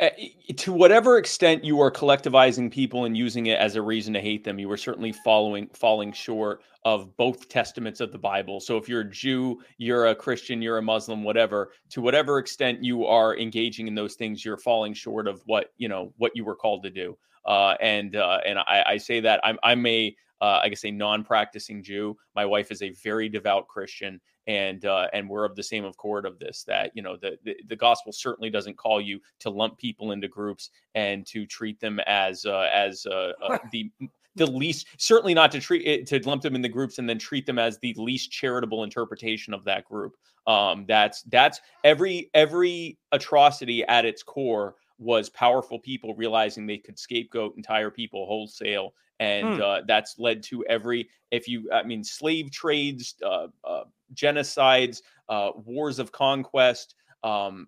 Speaker 2: Uh, to whatever extent you are collectivizing people and using it as a reason to hate them, you are certainly following falling short of both testaments of the Bible. So if you're a Jew, you're a Christian, you're a Muslim, whatever, to whatever extent you are engaging in those things, you're falling short of what you know what you were called to do. Uh, and uh, and I, I, say that I'm I'm a uh, I guess a non-practicing Jew. My wife is a very devout Christian, and uh, and we're of the same accord of this. That you know the, the, the gospel certainly doesn't call you to lump people into groups and to treat them as uh, as uh, the the least certainly not to treat it to lump them in the groups and then treat them as the least charitable interpretation of that group um that's that's every every atrocity at its core was powerful people realizing they could scapegoat entire people wholesale and hmm. uh, that's led to every if you i mean slave trades uh, uh, genocides uh, wars of conquest um,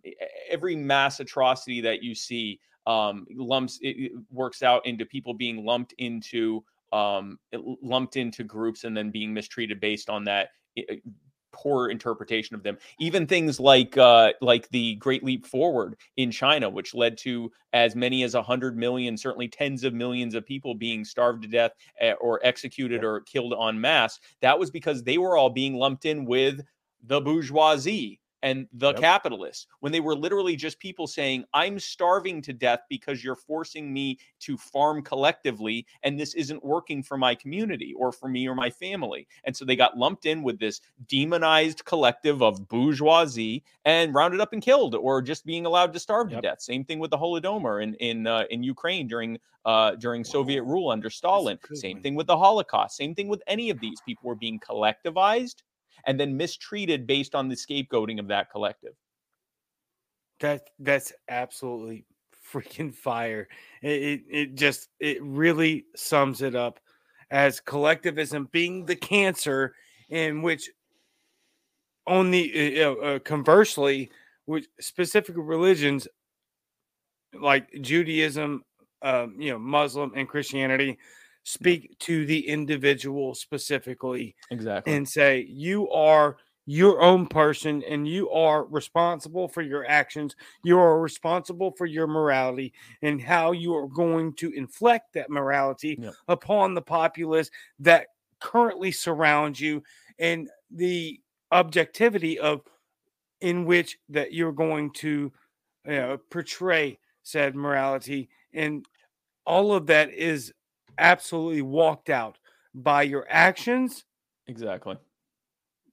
Speaker 2: every mass atrocity that you see um, lumps it, works out into people being lumped into um, lumped into groups and then being mistreated based on that poor interpretation of them. Even things like uh, like the Great Leap Forward in China, which led to as many as a hundred million, certainly tens of millions of people being starved to death eh, or executed or killed en masse. That was because they were all being lumped in with the bourgeoisie and the yep. capitalists when they were literally just people saying, I'm starving to death because you're forcing me to farm collectively, and this isn't working for my community or for me or my family. And so they got lumped in with this demonized collective of bourgeoisie and rounded up and killed or just being allowed to starve yep. to death. Same thing with the Holodomor in in uh, in Ukraine during uh, during Soviet rule under Stalin. Same thing with the Holocaust. Same thing with any of these people were being collectivized and then mistreated based on the scapegoating of that collective.
Speaker 1: That that's absolutely freaking fire. It, it, it just it really sums it up as collectivism being the cancer in which on the uh, uh, conversely which specific religions like Judaism, um, you know, Muslim and Christianity speak to the individual specifically
Speaker 2: exactly.
Speaker 1: and say you are your own person and you are responsible for your actions. You are responsible for your morality and how you are going to inflect that morality yep. upon the populace that currently surrounds you and the objectivity of in which that you're going to you know, portray said morality. And all of that is absolutely walked out by your actions.
Speaker 2: Exactly.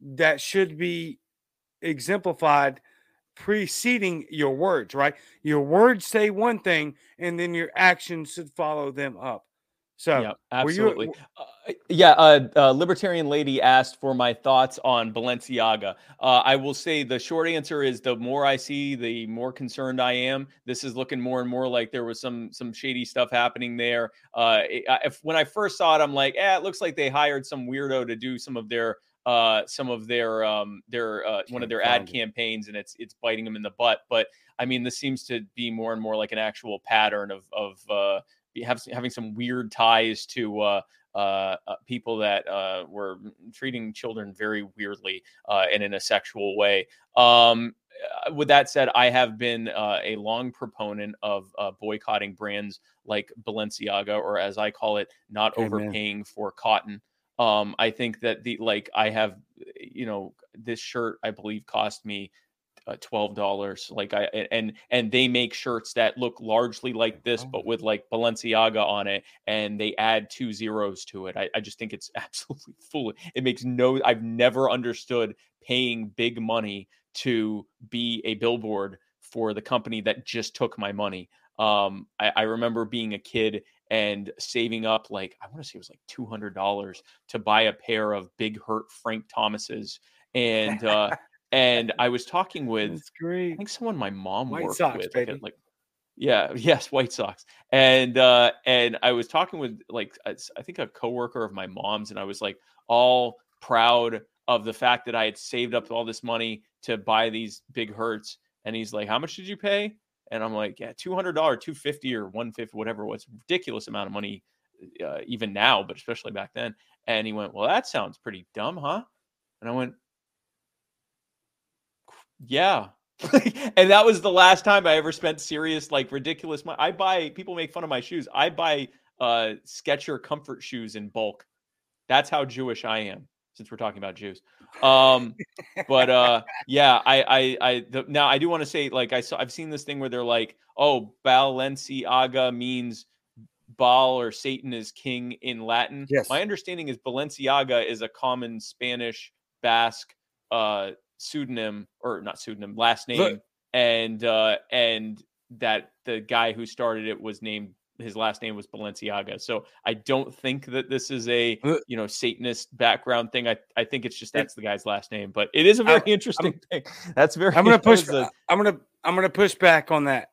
Speaker 1: That should be exemplified preceding your words, right? Your words say one thing, and then your actions should follow them up. So,
Speaker 2: yeah, absolutely. You, uh, yeah, uh, uh, libertarian lady asked for my thoughts on Balenciaga. Uh, I will say the short answer is the more I see, the more concerned I am. This is looking more and more like there was some some shady stuff happening there. Uh, if when I first saw it, I'm like, eh, it looks like they hired some weirdo to do some of their uh, some of their um, their uh, one of their ad campaigns, and it's it's biting them in the butt. But I mean, this seems to be more and more like an actual pattern of of uh, having some weird ties to uh, uh, uh, people that uh, were treating children very weirdly uh, and in a sexual way. Um, with that said, I have been uh, a long proponent of uh, boycotting brands like Balenciaga, or as I call it, not
Speaker 1: Amen.
Speaker 2: overpaying for cotton. Um, I think that the like I have, you know, this shirt I believe cost me uh, twelve dollars. Like I and and they make shirts that look largely like this, but with like Balenciaga on it, and they add two zeros to it. I, I just think it's absolutely foolish. It makes no. I've never understood paying big money to be a billboard for the company that just took my money. Um, I, I remember being a kid and saving up like I want to say it was like two hundred dollars to buy a pair of Big Hurt Frank Thomases, and uh, and I was talking with
Speaker 1: That's
Speaker 2: I think someone my mom
Speaker 1: White
Speaker 2: worked
Speaker 1: Sox,
Speaker 2: with,
Speaker 1: baby.
Speaker 2: like yeah, yes, White Sox, and uh, and I was talking with like I think a coworker of my mom's, and I was like all proud of the fact that I had saved up all this money to buy these big hurts, and he's like, "How much did you pay?" And I'm like, "Yeah, two hundred dollar, two fifty or one fifty, whatever was, ridiculous amount of money, uh, even now, but especially back then." And he went, "Well, that sounds pretty dumb, huh?" And I went, yeah. and that was the last time I ever spent serious, like ridiculous money. I buy people make fun of my shoes. I buy uh Sketcher comfort shoes in bulk. That's how Jewish I am, since we're talking about Jews. Um, but uh yeah, I I I the, now I do want to say, like I saw I've seen this thing where they're like, oh, Balenciaga means Baal or Satan is king in Latin.
Speaker 1: Yes.
Speaker 2: My understanding is Balenciaga is a common Spanish Basque uh pseudonym or not pseudonym last name
Speaker 1: Look-
Speaker 2: and uh and that the guy who started it was named his last name was Balenciaga. So I don't think that this is a you know Satanist background thing. I I think it's just that's the guy's last name, but it is a very
Speaker 1: I'm-
Speaker 2: interesting thing. That's very
Speaker 1: I'm gonna push.
Speaker 2: was a-
Speaker 1: I'm gonna I'm gonna push back on that.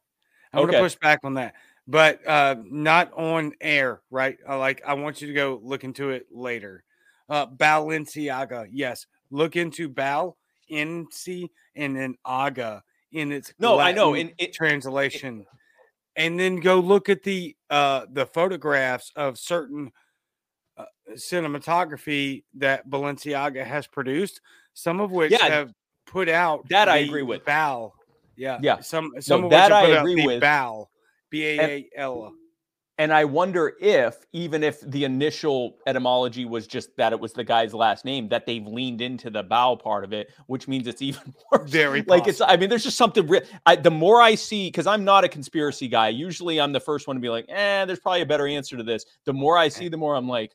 Speaker 1: I'm
Speaker 2: Okay.
Speaker 1: gonna push back on that, but uh, not on air, right? Uh, like I want you to go look into it later. Uh, Balenciaga, yes, look into Bal, N C, and then Aga in its
Speaker 2: No, I know, in it-
Speaker 1: translation, and then go look at the uh the photographs of certain uh, cinematography that Balenciaga has produced, some of which
Speaker 2: Yeah,
Speaker 1: have put out
Speaker 2: that I agree with.
Speaker 1: Bal. Yeah,
Speaker 2: Yeah.
Speaker 1: Some some of
Speaker 2: that I agree with.
Speaker 1: Bal, B A A L.
Speaker 2: And I wonder if, even if the initial etymology was just that it was the guy's last name, that they've leaned into the bow part of it, which means it's even worse.
Speaker 1: Very
Speaker 2: like it's. I mean, there's just something. Re- I, the more I see, because I'm not a conspiracy guy. Usually, I'm the first one to be like, "Eh, there's probably a better answer to this." The more I see, the more I'm like,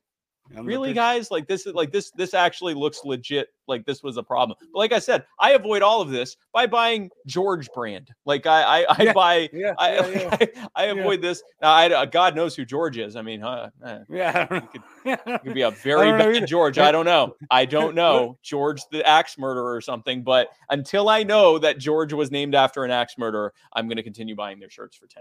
Speaker 1: I'm
Speaker 2: really guys? Like this is like this this actually looks legit like this was a problem. But like i said i avoid all of this by buying george brand. Like i i, I
Speaker 1: Yeah,
Speaker 2: buy
Speaker 1: Yeah,
Speaker 2: I,
Speaker 1: yeah.
Speaker 2: I,
Speaker 1: Yeah.
Speaker 2: avoid this. Now I, uh, god knows who george is. I mean huh, eh,
Speaker 1: yeah, I
Speaker 2: could- it could be a very bad george. I don't know. I don't know. George the axe murderer or something. But until i know that george was named after an axe murderer i'm going to continue buying their shirts for $10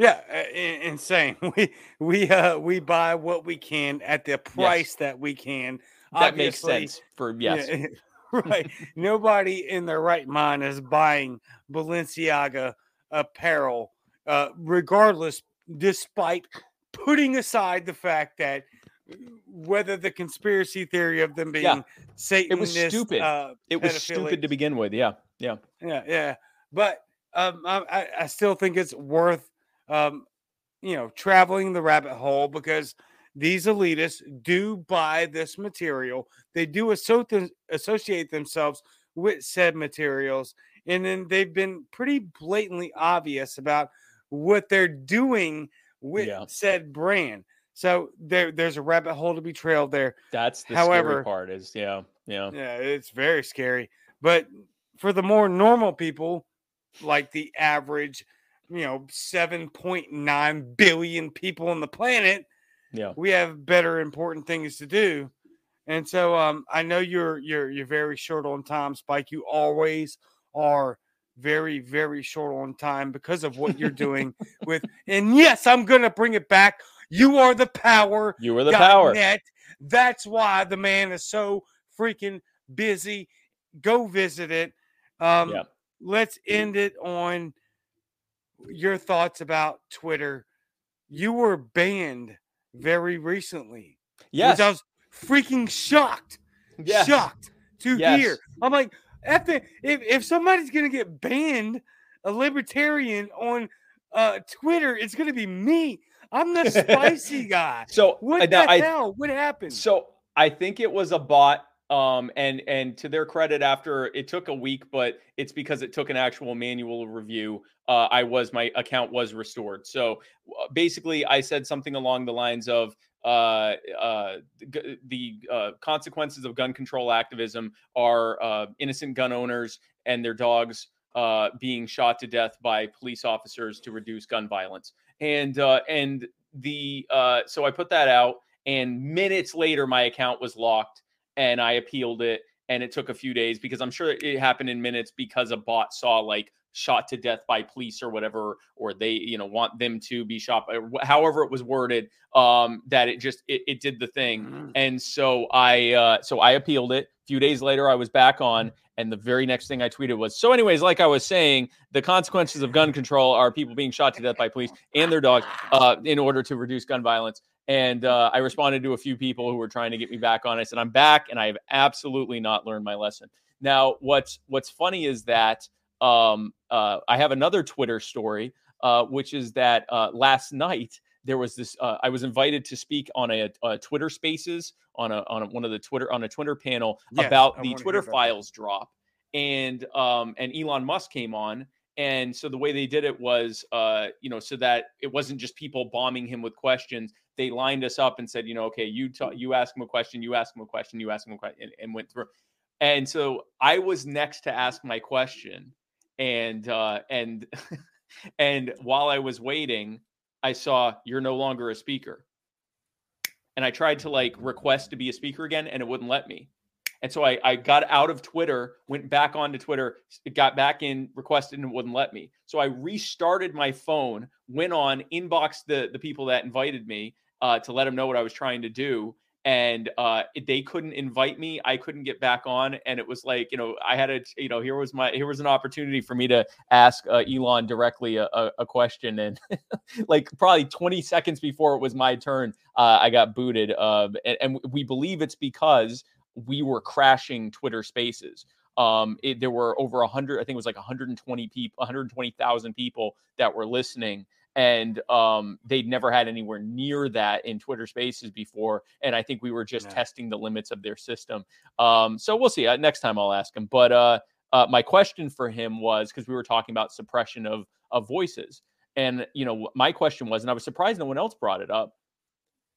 Speaker 1: Yeah, uh, insane. We we uh we buy what we can at the price that we can.
Speaker 2: that makes sense for yes
Speaker 1: Yeah, right. Nobody in their right mind is buying Balenciaga apparel, uh, regardless, despite putting aside the fact that uh, whether the conspiracy theory of them being
Speaker 2: Yeah.
Speaker 1: Satanist,
Speaker 2: stupid.
Speaker 1: Uh,
Speaker 2: it was stupid to begin with yeah yeah
Speaker 1: yeah, yeah. But um, I- I still think it's worth, um, you know, traveling the rabbit hole because these elitists do buy this material. They do associate associate themselves with said materials, and then they've been pretty blatantly obvious about what they're doing with
Speaker 2: Yeah.
Speaker 1: said brand. So there, there's a rabbit hole to be trailed there.
Speaker 2: That's the
Speaker 1: However-
Speaker 2: scary part. Is yeah, yeah,
Speaker 1: Yeah, it's very scary. But for the more normal people, like the average, you know, 7.9 billion people on the planet,
Speaker 2: yeah.
Speaker 1: we have better important things to do. And so um I know you're you're you're very short on time, Spike. You always are very, very short on time because of what you're doing with and yes, I'm gonna bring it back. You are the power
Speaker 2: You are the power.
Speaker 1: net. That's why the man is so freaking busy. Go visit it. Um,
Speaker 2: Yeah.
Speaker 1: Let's end it on your thoughts about Twitter. You were banned very recently.
Speaker 2: Yes.
Speaker 1: I was freaking shocked. Shocked to
Speaker 2: Yes.
Speaker 1: hear. I'm like, if if somebody's gonna get banned, a libertarian on uh Twitter, it's gonna be me. I'm the spicy guy.
Speaker 2: So
Speaker 1: What
Speaker 2: uh,
Speaker 1: the
Speaker 2: I,
Speaker 1: hell? What happened?
Speaker 2: So I think it was a bot. Um, and and to their credit, after it took a week, but it's because it took an actual manual review. Uh, I was my account was restored. So uh, basically, I said something along the lines of uh, uh, g- the uh, consequences of gun control activism are uh, innocent gun owners and their dogs uh, being shot to death by police officers to reduce gun violence. And uh, and the uh, so I put that out, and minutes later, my account was locked, and I appealed it, and it took a few days because I'm sure it happened in minutes because a bot saw like shot to death by police or whatever or they you know want them to be shot by however it was worded um that it just it, it did the thing.
Speaker 1: Mm.
Speaker 2: and so i uh so i appealed it. A few days later i was back on and the very next thing i tweeted was so anyways like i was saying the consequences of gun control are people being shot to death by police and their dogs uh in order to reduce gun violence and uh, I responded to a few people who were trying to get me back on. I said, "I'm back, and I have absolutely not learned my lesson." Now, what's what's funny is that um, uh, I have another Twitter story, uh, which is that uh, last night there was this. Uh, I was invited to speak on a, a Twitter Spaces on a on a, one of the Twitter on a Twitter panel
Speaker 1: Yes,
Speaker 2: about
Speaker 1: I
Speaker 2: the Twitter
Speaker 1: about that.
Speaker 2: files drop, and um, and Elon Musk came on. And so the way they did it was, uh, you know, so that it wasn't just people bombing him with questions. They lined us up and said, you know, okay, you you ask him a question, you ask him a question, you ask him a question, and, and went through. And so I was next to ask my question, and uh, and and while I was waiting, I saw you're no longer a speaker. And I tried to like request to be a speaker again, and it wouldn't let me. And so I, I got out of Twitter, went back onto Twitter, got back in, requested, and wouldn't let me. So I restarted my phone, went on, inboxed the the people that invited me uh, to let them know what I was trying to do, and uh, they couldn't invite me. I couldn't get back on, and it was like you know I had a you know here was my here was an opportunity for me to ask uh, Elon directly a, a, a question, and like probably 20 seconds before it was my turn, uh, I got booted. And, and we believe it's because we were crashing Twitter Spaces. Um, it, there were over 100, I think it was like 120 people, 120,000 people that were listening, and um, they'd never had anywhere near that in Twitter Spaces before. And I think we were just
Speaker 1: Yeah.
Speaker 2: testing the limits of their system. Um, so we'll see. Uh, next time I'll ask him. But uh, uh, my question for him was because we were talking about suppression of of voices, and you know my question was, and I was surprised no one else brought it up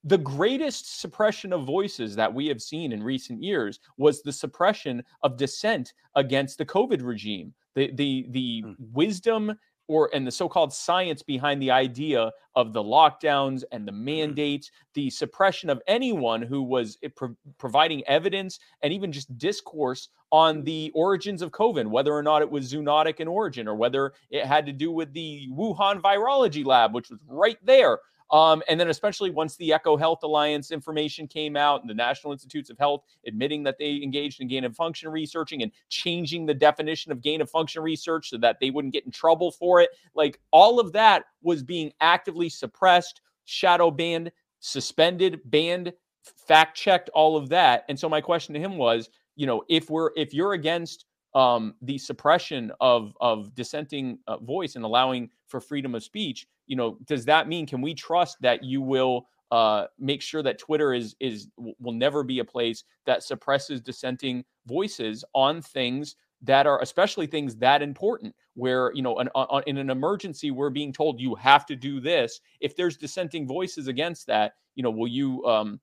Speaker 2: the greatest suppression of voices that we have seen in recent years was the suppression of dissent against the COVID regime. The the the
Speaker 1: Hmm.
Speaker 2: wisdom or and the so-called science behind the idea of the lockdowns and the mandates, the suppression of anyone who was eh, pro- providing evidence and even just discourse on the origins of COVID, whether or not it was zoonotic in origin or whether it had to do with the Wuhan virology lab, which was right there. Um, and then, especially once the EcoHealth Alliance information came out and the National Institutes of Health admitting that they engaged in gain of function researching and changing the definition of gain of function research so that they wouldn't get in trouble for it, like all of that was being actively suppressed, shadow banned, suspended, banned, fact checked, all of that. And so, my question to him was, you know, if we're if you're against um, the suppression of of dissenting uh, voice and allowing for freedom of speech, you know, does that mean can we trust that you will uh, make sure that Twitter is is will never be a place that suppresses dissenting voices on things that are especially things that important where you know an, on, in an emergency we're being told you have to do this. If there's dissenting voices against that you know will you um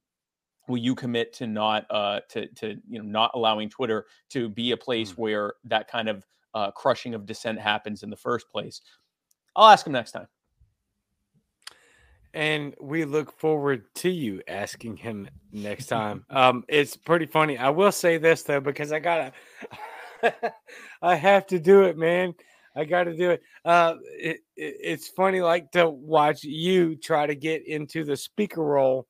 Speaker 2: will you commit to not uh to to you know not allowing twitter to be a place
Speaker 1: Mm.
Speaker 2: where that kind of uh crushing of dissent happens in the first place? I'll ask him next time
Speaker 1: and we look forward to you asking him next time. Um, it's pretty funny. I will say this though, because I gotta, I have to do it, man. I got to do it. Uh, it, it. It's funny, like to watch you try to get into the speaker role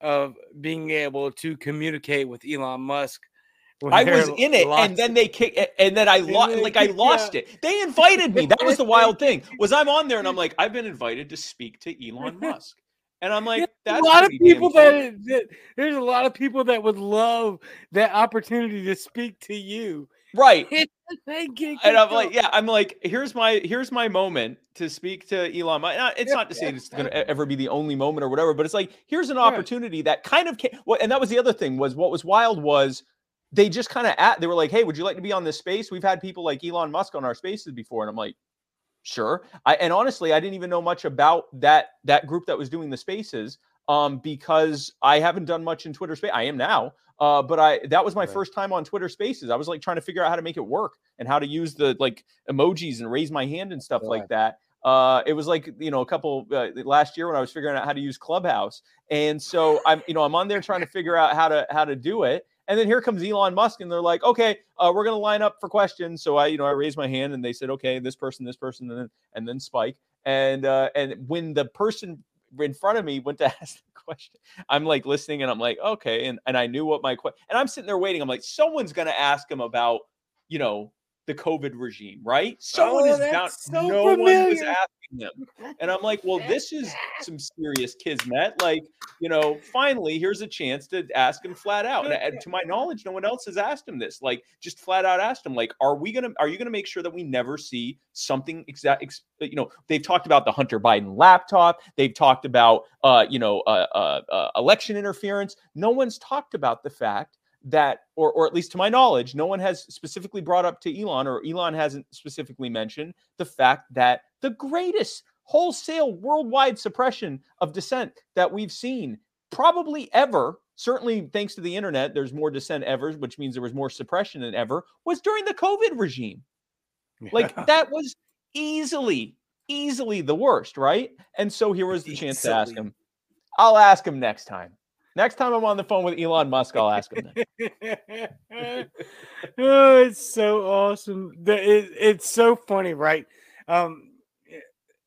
Speaker 1: of being able to communicate with Elon Musk.
Speaker 2: I was in it, and then they kick, and then I lost. Like I lost
Speaker 1: yeah.
Speaker 2: it. They invited me. That was the wild thing. Was I'm on there, and I'm like, I've been invited to speak to Elon Musk, And I'm like, that's
Speaker 1: a lot of people that, that there's a lot of people that would love that opportunity to speak to you.
Speaker 2: right. And I'm like, yeah, I'm like, here's my here's my moment to speak to Elon. It's not to say it's going to ever be the only moment or whatever, but it's like here's an opportunity that kind of came. Well, and that was the other thing was what was wild was they just kind of at they were like, hey, would you like to be on this space? We've had people like Elon Musk on our spaces before, and I'm like, sure. I and honestly, I didn't even know much about that that group that was doing the spaces um because I haven't done much in Twitter space. I am now. Uh, but I that was my
Speaker 1: Right.
Speaker 2: first time on Twitter Spaces. I was like trying to figure out how to make it work and how to use the like emojis and raise my hand and stuff like that. Uh, it was like you know a couple uh, last year when I was figuring out how to use Clubhouse, and so I'm you know I'm on there trying to figure out how to how to do it. And then here comes Elon Musk, and they're like, "Okay, uh, we're gonna line up for questions." So I, you know, I raised my hand, and they said, "Okay, this person, this person, and then and then Spike." And uh, and when the person in front of me went to ask the question, I'm like listening, and I'm like, "Okay," and and I knew what my question, and I'm sitting there waiting. I'm like, someone's gonna ask him about, you know, the COVID regime, right? Someone
Speaker 1: Oh,
Speaker 2: is
Speaker 1: that's so
Speaker 2: no one was asking them, and I'm like, well, this is some serious kismet. Like, you know, finally, here's a chance to ask him flat out. And, and to my knowledge, no one else has asked him this. Like, just flat out asked him, like, are we gonna, are you gonna make sure that we never see something exact? Ex- you know, they've talked about the Hunter Biden laptop. They've talked about, uh, you know, uh, uh, uh, election interference. No one's talked about the fact that, or, or at least to my knowledge, no one has specifically brought up to Elon, or Elon hasn't specifically mentioned the fact that the greatest wholesale worldwide suppression of dissent that we've seen probably ever, certainly thanks to the internet, there's more dissent ever, which means there was more suppression than ever, was during the COVID regime. Like that was easily, easily the worst, right? And so here was the chance to ask him. I'll ask him next time. Next time I'm on the phone with Elon Musk, I'll ask him.
Speaker 1: Oh, it's so awesome. It's so funny, right? Um,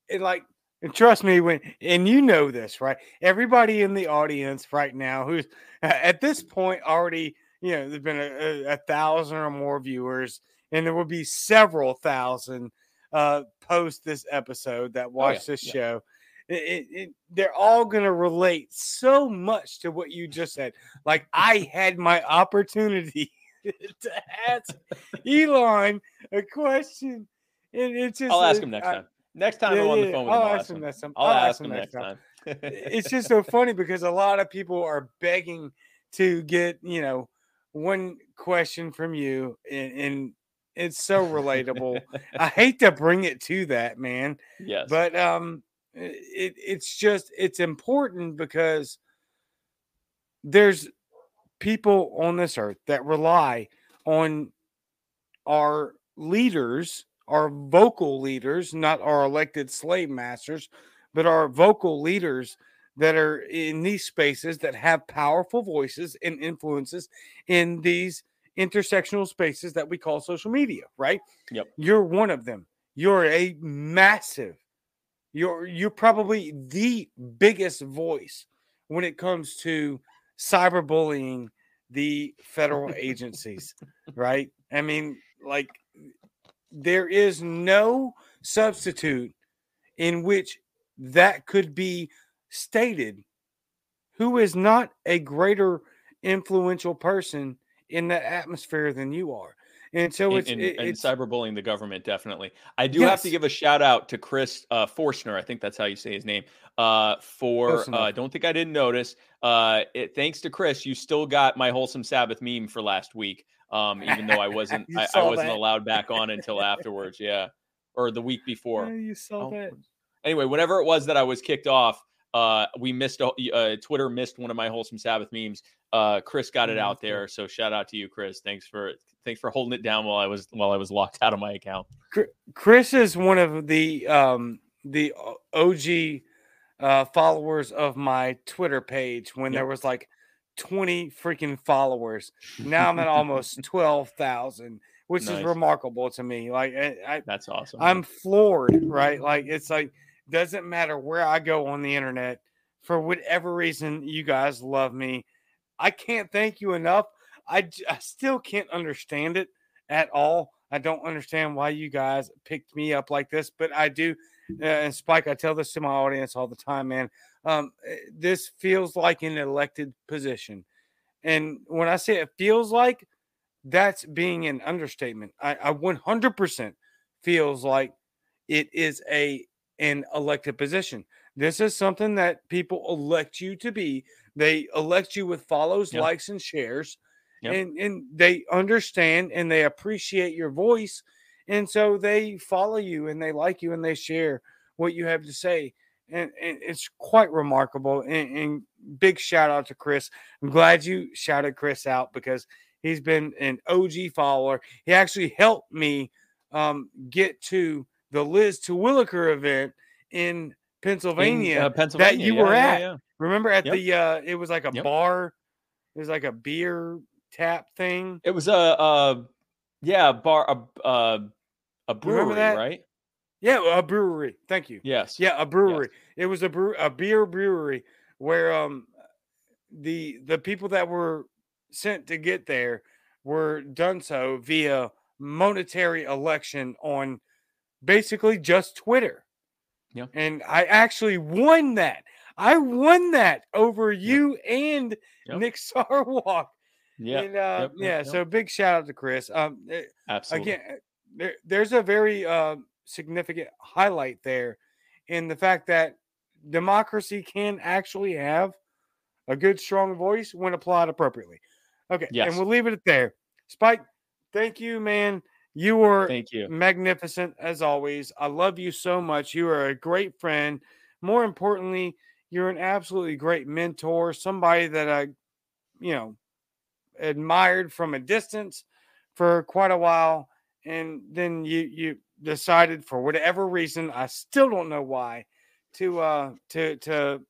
Speaker 1: it, like, and trust me, when and you know this, right? Everybody in the audience right now, who's at this point already, you know, there's been a, a, a thousand or more viewers, and there will be several thousand uh post this episode that watch this
Speaker 2: yeah.
Speaker 1: show. It, it, they're all going to relate so much to what you just said. Like I had my opportunity to ask Elon a question, and it's just
Speaker 2: I'll ask him next
Speaker 1: I-
Speaker 2: time. Next time
Speaker 1: yeah,
Speaker 2: I'm on the phone with
Speaker 1: I'll
Speaker 2: him, I'll
Speaker 1: ask him. next time.
Speaker 2: I'll ask him next time.
Speaker 1: it's just so funny because a lot of people are begging to get you know one question from you, and, and it's so relatable. I hate to bring it to that, man
Speaker 2: yes.
Speaker 1: but um it it's just it's important because there's people on this earth that rely on our leaders our vocal leaders not our elected slave masters but our vocal leaders that are in these spaces that have powerful voices and influences in these intersectional spaces that we call social media right
Speaker 2: Yep.
Speaker 1: you're one of them you're a massive you're you're probably the biggest voice when it comes to cyberbullying the federal agencies right? I mean like there is no substitute in which that could be stated. Who is not a greater influential person in that atmosphere than you are and so it's
Speaker 2: in,
Speaker 1: it-
Speaker 2: in
Speaker 1: it's
Speaker 2: cyberbullying the government definitely. I do have to give a shout out to chris uh, forstner i think that's how you say his name uh, for
Speaker 1: Close
Speaker 2: uh, i don't think i didn't notice uh, it, thanks to chris you still got my wholesome sabbath meme for last week um, even though i wasn't I, I wasn't
Speaker 1: that.
Speaker 2: allowed back on until afterwards yeah or the week before.
Speaker 1: Yeah, you saw
Speaker 2: Oh,
Speaker 1: that.
Speaker 2: anyway, whenever it was that I was kicked off, uh, we missed a, uh, Twitter missed one of my wholesome Sabbath memes. Uh, Chris got it
Speaker 1: Mhm,
Speaker 2: out there, so shout out to you, Chris. Thanks for thanks for holding it down while I was while I was locked out of my account.
Speaker 1: Chris is one of the um the OG uh followers of my Twitter page when there was like 20 freaking followers. Now I'm at almost 12,000, which
Speaker 2: Nice.
Speaker 1: is remarkable to me. Like I, I
Speaker 2: That's awesome.
Speaker 1: I'm floored, right? Like it's like doesn't matter where I go on the internet for whatever reason you guys love me. I can't thank you enough. I, I still can't understand it at all. I don't understand why you guys picked me up like this, but I do. Uh, and Spike, I tell this to my audience all the time, man. Um, eh, this feels like an elected position. And when I say it feels like, that's being an understatement. I, I 100% feels like it is a an elected position. This is something that people elect you to be. They elect you with follows, yep. likes, and shares. Yep. And, and they understand and they appreciate your voice. And so they follow you and they like you and they share what you have to say. And, and it's quite remarkable. And, and big shout out to Chris. I'm glad you shouted Chris out because he's been an OG follower. He actually helped me um, get to the Liz Terwilliger event in Pennsylvania, in, uh, Pennsylvania that you yeah, were at. Yeah, yeah. Remember at yep. the uh it was like a yep. bar, it was like a beer tap thing.
Speaker 2: It was a uh yeah, a bar a uh, a brewery, right?
Speaker 1: Yeah, a brewery. Thank you.
Speaker 2: Yes.
Speaker 1: Yeah, a brewery. Yes. It was a brew a beer brewery where um the the people that were sent to get there were done so via monetary election on basically just Twitter.
Speaker 2: Yeah.
Speaker 1: And I actually won that. I won that over you and yep. Nick Sarwark.
Speaker 2: Yeah.
Speaker 1: And uh,
Speaker 2: yep,
Speaker 1: yeah, so big shout out to Chris. Um
Speaker 2: eh, Absolutely.
Speaker 1: Again, there, there's a very uh, significant highlight there in the fact that democracy can actually have a good strong voice when applied appropriately. Okay, yes. and we'll leave it at there. Spike, thank you, man. You were
Speaker 2: thank you
Speaker 1: magnificent as always. I love you so much. You are a great friend. More importantly, you're an absolutely great mentor, somebody that I, you know, admired from a distance for quite a while. And then you you decided for whatever reason, I still don't know why, to uh to to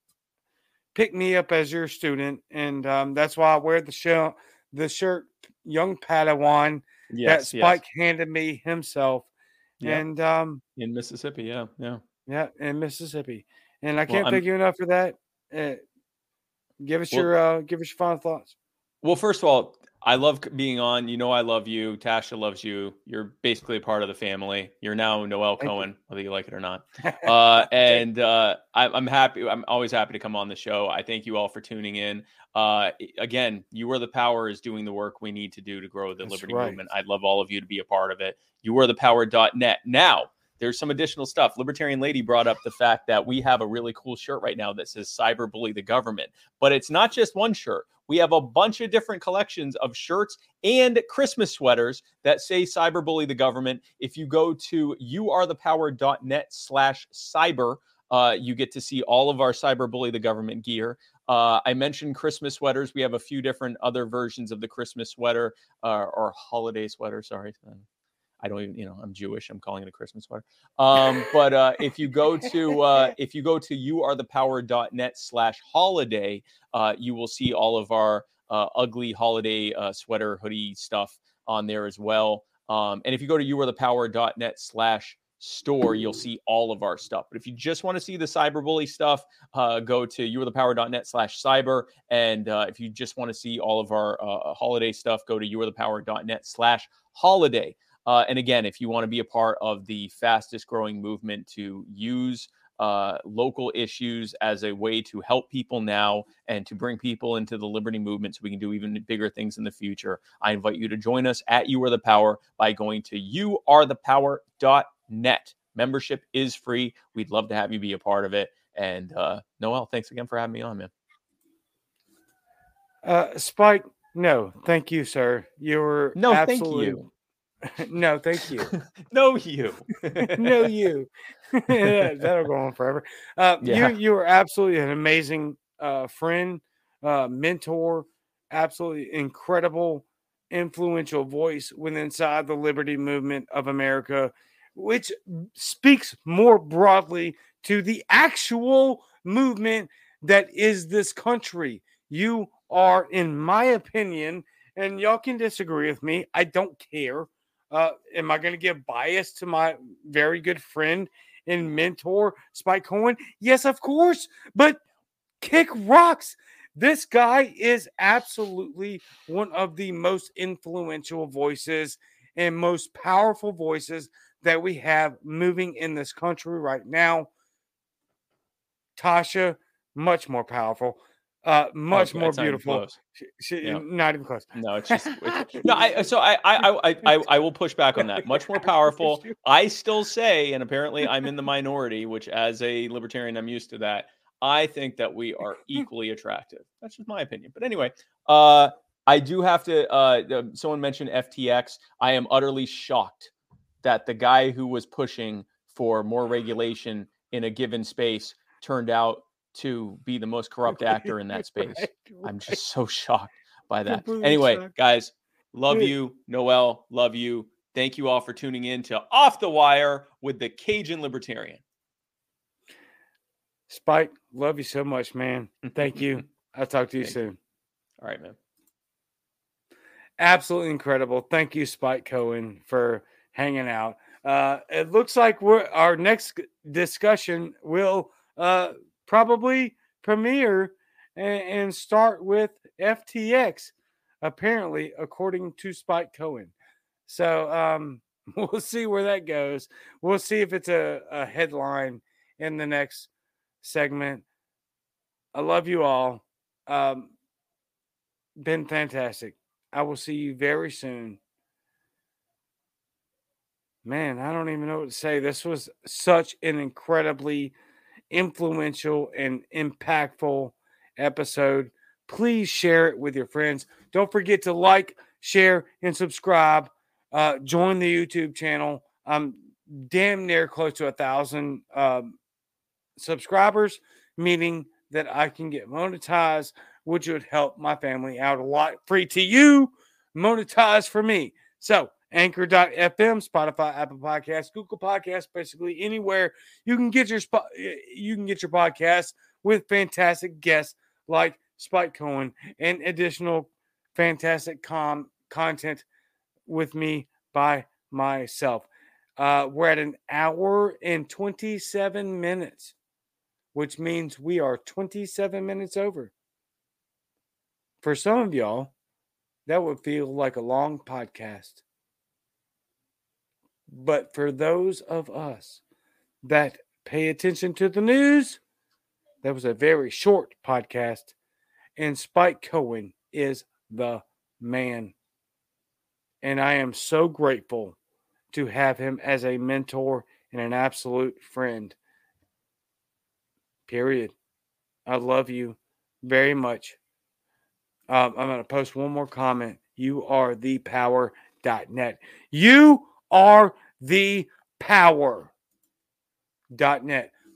Speaker 1: pick me up as your student. And um, that's why I wear the show the shirt young Padawan yes, that Spike yes. handed me himself. Yep. And um
Speaker 2: in Mississippi, yeah, yeah.
Speaker 1: Yeah, in Mississippi. And I can't well, thank you enough for that. Uh, give us well, your uh give us your final thoughts.
Speaker 2: Well, first of all, I love being on. You know, I love you. Tasha loves you. You're basically a part of the family. You're now Noel Cohen, whether you like it or not. Uh, and uh, I, am happy. I'm always happy to come on the show. I thank you all for tuning in. Uh, again, you are the power is doing the work we need to do to grow the That's liberty right. movement. I'd love all of you to be a part of it. You are the power.net. Now, there's some additional stuff. Libertarian Lady brought up the fact that we have a really cool shirt right now that says cyber bully the government. But it's not just one shirt. We have a bunch of different collections of shirts and Christmas sweaters that say cyber bully the government. If you go to youarethepower.net slash cyber, uh, you get to see all of our cyber bully the government gear. Uh, I mentioned Christmas sweaters. We have a few different other versions of the Christmas sweater uh, or holiday sweater. Sorry. I don't even, you know, I'm Jewish. I'm calling it a Christmas sweater. Um, but uh, if you go to uh, if you go to youarethepower.net slash holiday, uh, you will see all of our uh, ugly holiday uh, sweater hoodie stuff on there as well. Um, and if you go to youarethepower.net slash store, you'll see all of our stuff. But if you just want to see the cyberbully stuff, uh, go to youarethepower.net slash cyber. And uh, if you just want to see all of our uh, holiday stuff, go to youarethepower.net slash holiday. Uh, and again, if you want to be a part of the fastest growing movement to use uh, local issues as a way to help people now and to bring people into the liberty movement so we can do even bigger things in the future, I invite you to join us at You Are the Power by going to youarethepower.net. Membership is free. We'd love to have you be a part of it. And uh, Noel, thanks again for having me on, man.
Speaker 1: Uh, Spike, no, thank you, sir. You were
Speaker 2: no, absolutely, thank you.
Speaker 1: no, thank you.
Speaker 2: no, you.
Speaker 1: no, you. That'll go on forever. Uh, yeah. You you are absolutely an amazing uh, friend, uh, mentor, absolutely incredible, influential voice within inside the liberty movement of America, which speaks more broadly to the actual movement that is this country. You are, in my opinion, and y'all can disagree with me. I don't care. Uh, am I going to give bias to my very good friend and mentor, Spike Cohen? Yes, of course. But kick rocks. This guy is absolutely one of the most influential voices and most powerful voices that we have moving in this country right now. Tasha, much more powerful, uh, much
Speaker 2: Oh,
Speaker 1: more beautiful. She, she,
Speaker 2: Yeah.
Speaker 1: Not even close.
Speaker 2: No, it's just it's, no. I so I I I I I will push back on that. Much more powerful. I still say, and apparently I'm in the minority, which as a libertarian I'm used to that. I think that we are equally attractive. That's just my opinion. But anyway, uh, I do have to. Uh, someone mentioned FTX. I am utterly shocked that the guy who was pushing for more regulation in a given space turned out to be the most corrupt actor in that space.
Speaker 1: Right,
Speaker 2: I'm just so shocked by that. Anyway,
Speaker 1: shocked.
Speaker 2: guys, love you. Noel, love you. Thank you all for tuning in to Off the Wire with the Cajun Libertarian.
Speaker 1: Spike, love you so much, man. Thank you. I'll talk to you
Speaker 2: Thank you.
Speaker 1: soon.
Speaker 2: All right, man.
Speaker 1: Absolutely incredible. Thank you, Spike Cohen, for hanging out. Uh, it looks like we're our next discussion will uh, probably premiere and, and start with FTX, apparently, according to Spike Cohen. So um, we'll see where that goes. We'll see if it's a, a headline in the next segment. I love you all. Um, been fantastic. I will see you very soon. Man, I don't even know what to say. This was such an incredibly influential and impactful episode. Please share it with your friends. Don't forget to like, share, and subscribe. Uh, join the YouTube channel. I'm damn near close to a thousand um, subscribers, meaning that I can get monetized, which would help my family out a lot. Free to you, monetized for me. So, anchor.fm, Spotify, Apple Podcasts, Google Podcasts, basically anywhere you can get your spot, you can get your podcast with fantastic guests like Spike Cohen and additional fantastic com content with me by myself. Uh, we're at an hour and 27 minutes, which means we are 27 minutes over. For some of y'all, that would feel like a long podcast. But for those of us that pay attention to the news, that was a very short podcast. And Spike Cohen is the man. And I am so grateful to have him as a mentor and an absolute friend. Period. I love you very much. Um, I'm going to post one more comment. You are the power.net. You are the power.net.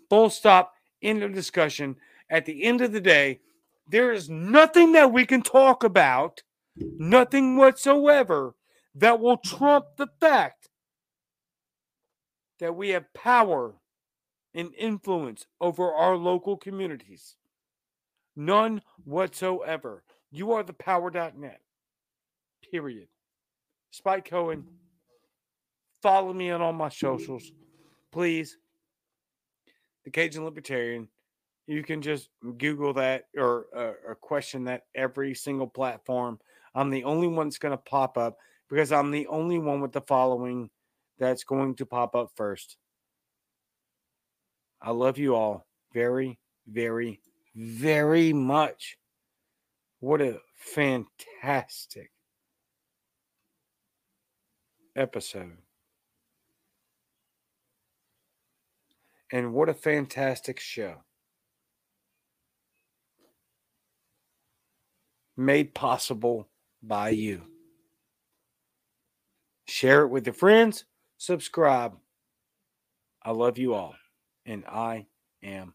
Speaker 1: Full stop. End of discussion. At the end of the day, there is nothing that we can talk about, nothing whatsoever, that will trump the fact that we have power and influence over our local communities. None whatsoever. You are the power.net. Period. Spike Cohen. Follow me on all my socials. Please. The Cajun Libertarian. You can just Google that or, uh, or question that every single platform. I'm the only one that's going to pop up because I'm the only one with the following that's going to pop up first. I love you all very, very, very much. What a fantastic episode. And what a fantastic show. Made possible by you. Share it with your friends. Subscribe. I love you all. And I am.